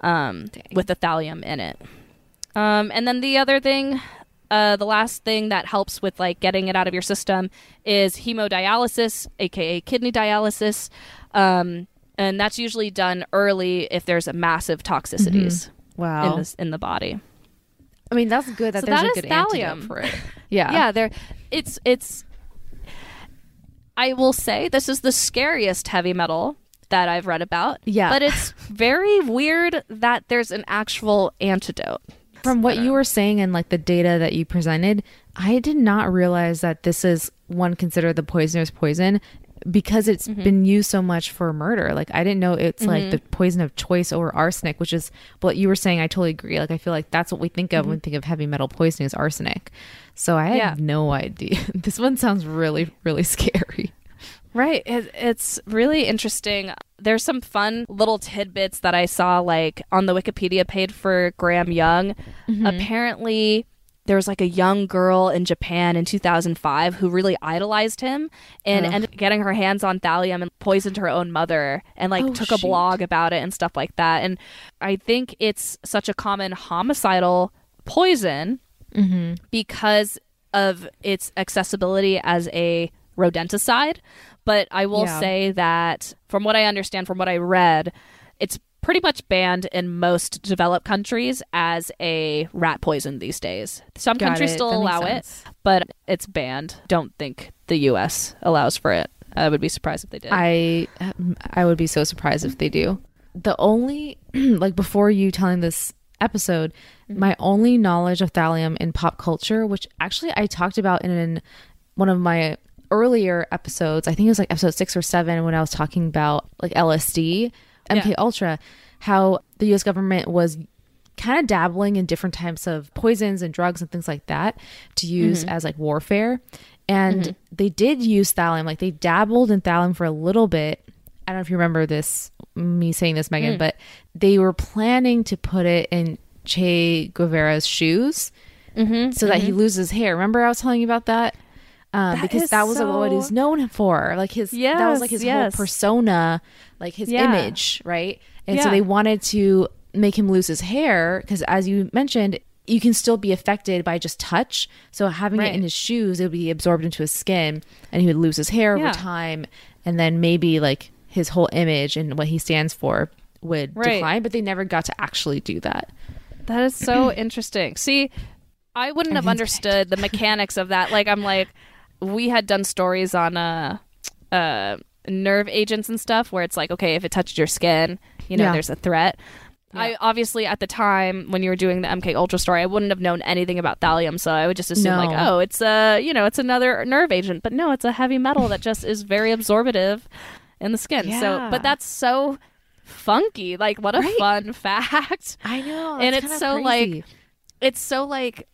um, with the thallium in it. Um, and then the other thing, uh, the last thing that helps with like getting it out of your system is hemodialysis, aka kidney dialysis, um, and that's usually done early if there's a massive toxicities Wow. in this in the body. I mean, that's good that So there's that a good thallium. antidote for it. [laughs] Yeah. yeah there it's it's i will say this is the scariest heavy metal that i've read about Yeah. but it's very weird that there's an actual antidote From what you were saying and like the data that you presented, I did not realize that this is one considered the poisoner's poison because it's Mm-hmm. been used so much for murder. Like I didn't know it's like the poison of choice over arsenic, which is what you were saying. I totally agree. Like I feel like that's what we think of when we think of heavy metal poisoning is arsenic. So I had Mm-hmm. No idea. [laughs] this one sounds really, really scary. Right. It, it's really interesting. There's some fun little tidbits that i saw like on the wikipedia page for graham young. Mm-hmm. Apparently there was like a young girl in Japan in 2005 who really idolized him and ended up getting her hands on thallium and poisoned her own mother and like Oh, took a blog about it and stuff like that. And I think it's such a common homicidal poison mm-hmm. because of its accessibility as a rodenticide. But I will Yeah. say that from what I understand, from what I read, it's pretty much banned in most developed countries as a rat poison these days. Some Got countries it. still That allow it, but it's banned. Don't think the US allows for it. I would be surprised if they did. I I would be so surprised if they do. The only [clears throat] like before you telling this episode, mm-hmm. my only knowledge of thallium in pop culture, which actually I talked about in one of my earlier episodes, I think it was like episode 6 or 7 when I was talking about like LSD, MK Yeah. Ultra, how the US government was kind of dabbling in different types of poisons and drugs and things like that to use mm-hmm. as like warfare. And mm-hmm. they did use thallium, like they dabbled in thallium for a little bit. I don't know if you remember this, me saying this, Megan, mm. but they were planning to put it in Che Guevara's shoes mm-hmm. so that he loses hair. Remember I was telling you about that? Um, That because that was what so- he was known for. Like his, that was like his yes. whole persona, like his Yeah. image, right? And so they wanted to make him lose his hair because, as you mentioned, you can still be affected by just touch. So having Right. it in his shoes, it would be absorbed into his skin, and he would lose his hair Yeah. over time, and then maybe like his whole image and what he stands for would Right. decline. But they never got to actually do that. That is so [clears throat] interesting. See, I wouldn't have understood the mechanics of that. Like, I'm like, we had done stories on uh, uh, nerve agents and stuff where it's like, okay, if it touched your skin, you know, Yeah. there's a threat. I obviously at the time when you were doing the MK Ultra story, I wouldn't have known anything about thallium, so I would just assume like, oh, it's a you know, it's another nerve agent, but no, it's a heavy metal that just is very absorbative in the skin. So, but that's so funky. Like, what a Right. fun [laughs] fact I know, And it's so, like, it's [sighs] so like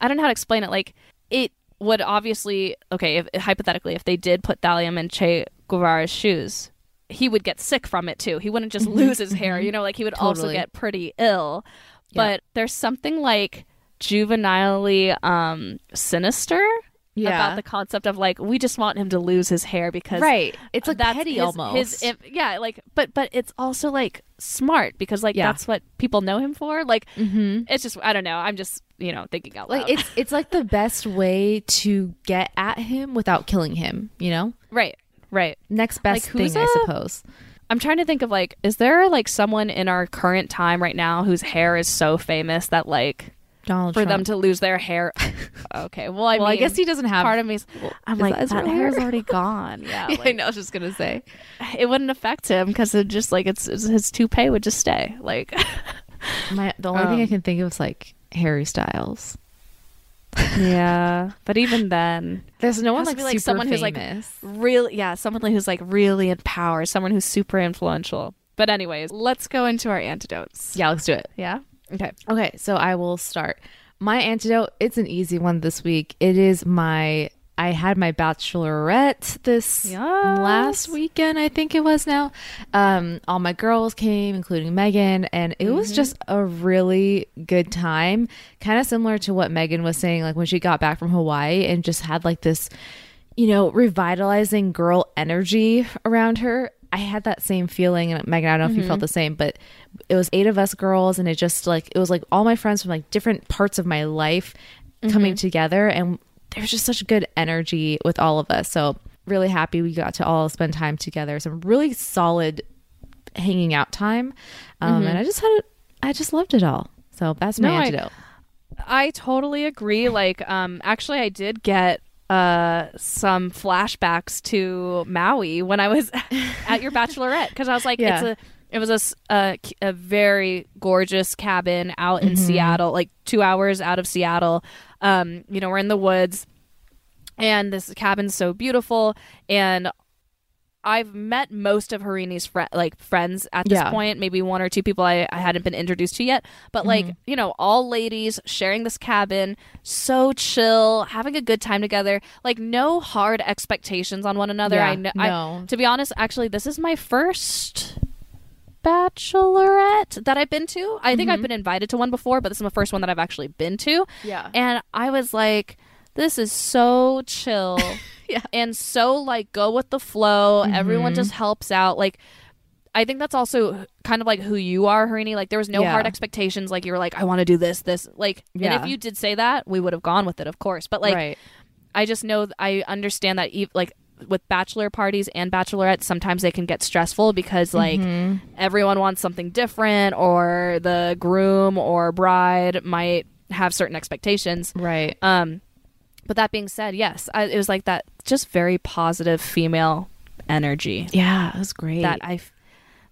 I don't know how to explain it. Like it would obviously okay, if hypothetically, if they did put thallium in Che Guevara's shoes, he would get sick from it too. He wouldn't just lose his hair, you know, like he would also get pretty ill. Yeah. But there's something like juvenilely um sinister Yeah. about the concept of like we just want him to lose his hair because right. It's like that's petty his, almost. His, if, yeah, like, but but it's also like smart because like Yeah. that's what people know him for. Like, mm-hmm. it's just I don't know. I'm just you know thinking out like loud. it's it's like the best way to get at him without killing him. You know, right, right. next best Like, thing, who's I a- suppose. I'm trying to think of like, is there like someone in our current time right now whose hair is so famous that like Donald for them to lose their hair? [laughs] okay, well, I well, I guess he doesn't have. part of me's. I'm like that his that hair's hair? already gone. [laughs] Yeah, Yeah, I know. I was just gonna say. [laughs] it wouldn't affect him because it just like it's, it's his toupee would just stay. Like, My the only thing I Um, can think of is like Harry Styles. yeah, but even then, There's no one like, like, someone who's, like, really yeah someone who's like really in power someone who's super influential but anyways let's go into our antidotes yeah, let's do it. yeah okay Okay, so I will start. My antidote, it's an easy one this week. It is my I had my bachelorette this Yes. last weekend, I think it was now. Um all my girls came, including Megan, and it was just a really good time. Kind of similar to what Megan was saying like when she got back from Hawaii and just had like this you know, revitalizing girl energy around her. I had that same feeling, and Megan, I don't know if you felt the same, but it was eight of us girls, and it just like it was like all my friends from like different parts of my life coming together, and there's just such good energy with all of us. So really happy we got to all spend time together. Some really solid hanging out time, um, and I just had it. I just loved it all. So that's my No, I- antidote. I totally agree. Like, um, actually, I did get uh some flashbacks to Maui when I was [laughs] at your bachelorette because I was like, Yeah. it's a. It was a, a, a, very gorgeous cabin out Mm-hmm. in Seattle, like two hours out of Seattle. Um, you know, we're in the woods, and this cabin's so beautiful. And I've met most of Harini's fri like friends at this Yeah. point. Maybe one or two people I, I hadn't been introduced to yet. But like Mm-hmm. you know, all ladies sharing this cabin, so chill, having a good time together. Like no hard expectations on one another. Yeah, I know. I, to be honest, actually, this is my first bachelorette that I've been to. I think I've been invited to one before, but this is my first one that I've actually been to. Yeah. And I was like, this is so chill. [laughs] Yeah. And so like go with the flow. Everyone just helps out. Like I think that's also kind of like who you are, Harini. Like there was no Yeah. hard expectations. Like you were like, I want to do this, this. Like, Yeah. and if you did say that, we would have gone with it, of course. But like, right. I just know I understand that ev- like with bachelor parties and bachelorettes, sometimes they can get stressful because like Mm-hmm. everyone wants something different, or the groom or bride might have certain expectations. Right. Um, but that being said, yes, I, it was like that, just very positive female energy Yeah, it was great. that I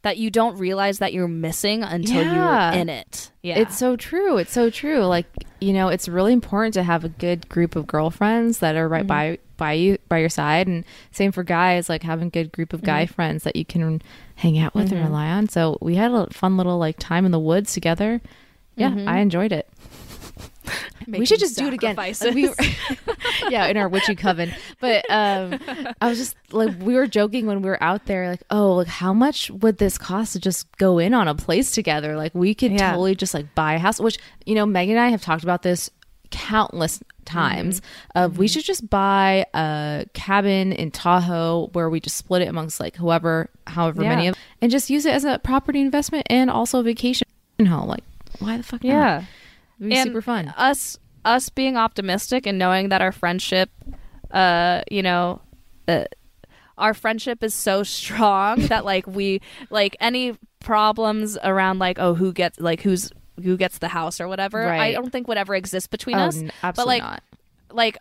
that you don't realize that you're missing until Yeah. you're in it. Yeah, It's so true. It's so true. Like, you know, it's really important to have a good group of girlfriends that are right Mm-hmm. by by you by your side and same for guys like having a good group of guy Mm-hmm. friends that you can hang out with and rely on. So, we had a fun little like time in the woods together. Yeah, Mm-hmm. I enjoyed it. We should just do it again. Like, we were- [laughs] yeah, in our witchy coven. But um, I was just like, we were joking when we were out there, like, oh, like how much would this cost to just go in on a place together? Like, we could Yeah. totally just like buy a house. Which you know, Megan and I have talked about this countless times. Of we should just buy a cabin in Tahoe where we just split it amongst like whoever, however many Yeah. of, and just use it as a property investment and also a vacation home. Like, why the fuck? not? It'd be And super fun. Us us being optimistic and knowing that our friendship, uh, you know, uh, our friendship is so strong that like we like any problems around like oh who gets like who's who gets the house or whatever. I don't think would ever exist between Oh, us. n- but like not. like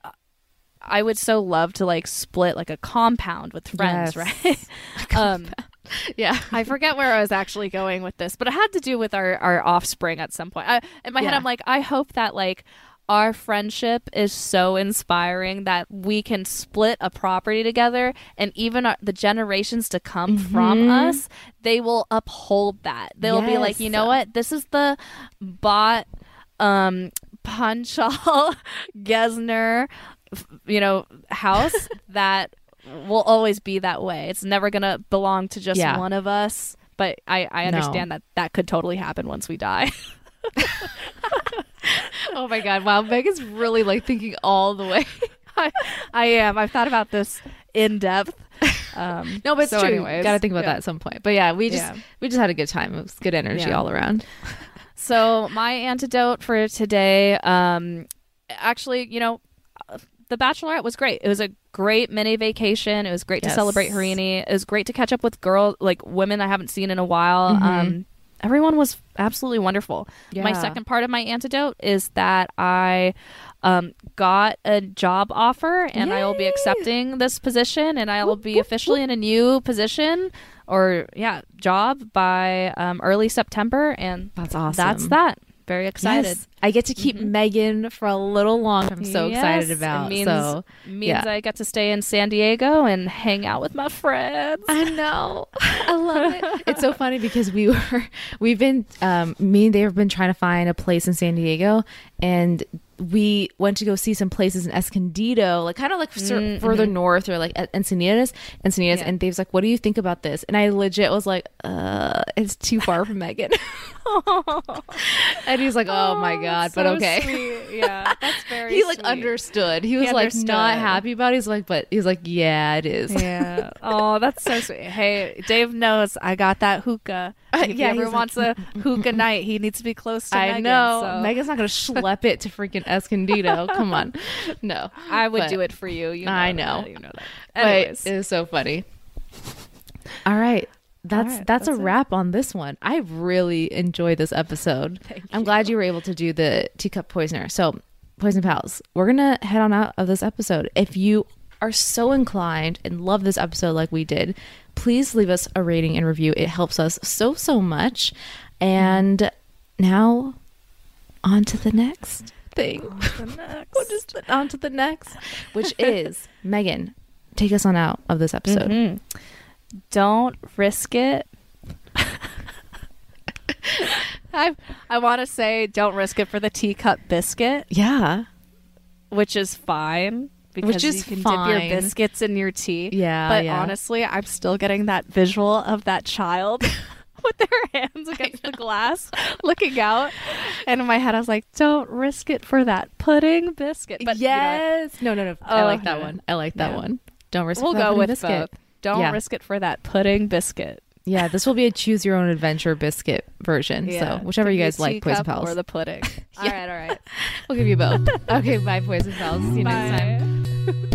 I would so love to like split like a compound with friends, Yes. right? [laughs] um, [laughs] Yeah. I forget where I was actually going with this, but it had to do with our our offspring at some point. I, in my head, I'm like, I hope that like our friendship is so inspiring that we can split a property together, and even our, the generations to come from us, they will uphold that. They'll be like, you know what, this is the bot. Um, Panchal [laughs] Gesner, you know, house [laughs] that will always be that way. It's never gonna belong to just Yeah. one of us. But I, I No. understand that that could totally happen once we die. [laughs] Oh my god! Wow, Megan's really like thinking all the way. [laughs] I, I am. I've thought about this in depth. Um, [laughs] No, but it's so true. anyways, Got to think about yeah. that at some point. But yeah, we just Yeah. we just had a good time. It was good energy Yeah. all around. So my antidote for today, um, actually, you know, the Bachelorette was great. It was a great mini vacation. It was great to celebrate Harini. It was great to catch up with girls, like women I haven't seen in a while. Mm-hmm. Um, everyone was absolutely wonderful. My second part of my antidote is that I um, got a job offer and I will be accepting this position and I will be officially in a new position or yeah job by um, early September and That's awesome. that's that. Very excited. Yes. I get to keep Megan for a little long. I'm so excited about. It means, so means yeah. I get to stay in San Diego and hang out with my friends. I know. [laughs] I love it. It's so funny because we [laughs] were we've been um me and they have been trying to find a place in San Diego and we went to go see some places in Escondido, like kind of like cer- further north or like at Encinitas, Encinitas. Yeah. And Dave's like, "What do you think about this?" And I legit was like, "Uh, it's too far from Megan." [laughs] and he's like, "Oh my god." but so okay. sweet. [laughs] Yeah, that's very. He like sweet. understood. He was like understood. not happy about it. He's like, but he's like, yeah, it is. Yeah. Oh, that's so sweet. Hey, Dave knows I got that hookah. [laughs] If yeah, he ever he's wants a hookah [laughs] night, he needs to be close to I Megan, know. so Megan's not gonna [laughs] schlep it to freaking Escondido. Come on. No. I would But- do it for you. you know I that, know. You know that. But Anyways. it was so funny. All right. That's right, that's, that's a it. wrap on this one. I really enjoyed this episode. Thank I'm glad you were able to do the teacup poisoner. So, poison pals, we're gonna head on out of this episode. If you are so inclined and love this episode like we did, please leave us a rating and review. It helps us so so much. And now, on to the next thing. Is the, [laughs] on to the next, which [laughs] is Megan. Take us on out of this episode. Mhm. Don't risk it. [laughs] I I want to say don't risk it for the teacup biscuit, Yeah, which is fine because is you can dip your biscuits in your tea. yeah, but yeah. honestly, I'm still getting that visual of that child [laughs] with their hands against the glass, looking out. And in my head, I was like, "Don't risk it for that pudding biscuit." But you know, yes, no, no, no. I Oh, like that yeah. one. I like that Yeah. one. Don't risk. we'll it for that go with biscuit. both. Don't Yeah. risk it for that pudding biscuit. Yeah, this will be a choose your own adventure biscuit version. So whichever you guys like, poison teacup pals. or the pudding. [laughs] all right, all right. we'll give you both. okay, bye, poison pals. See you next time. Bye.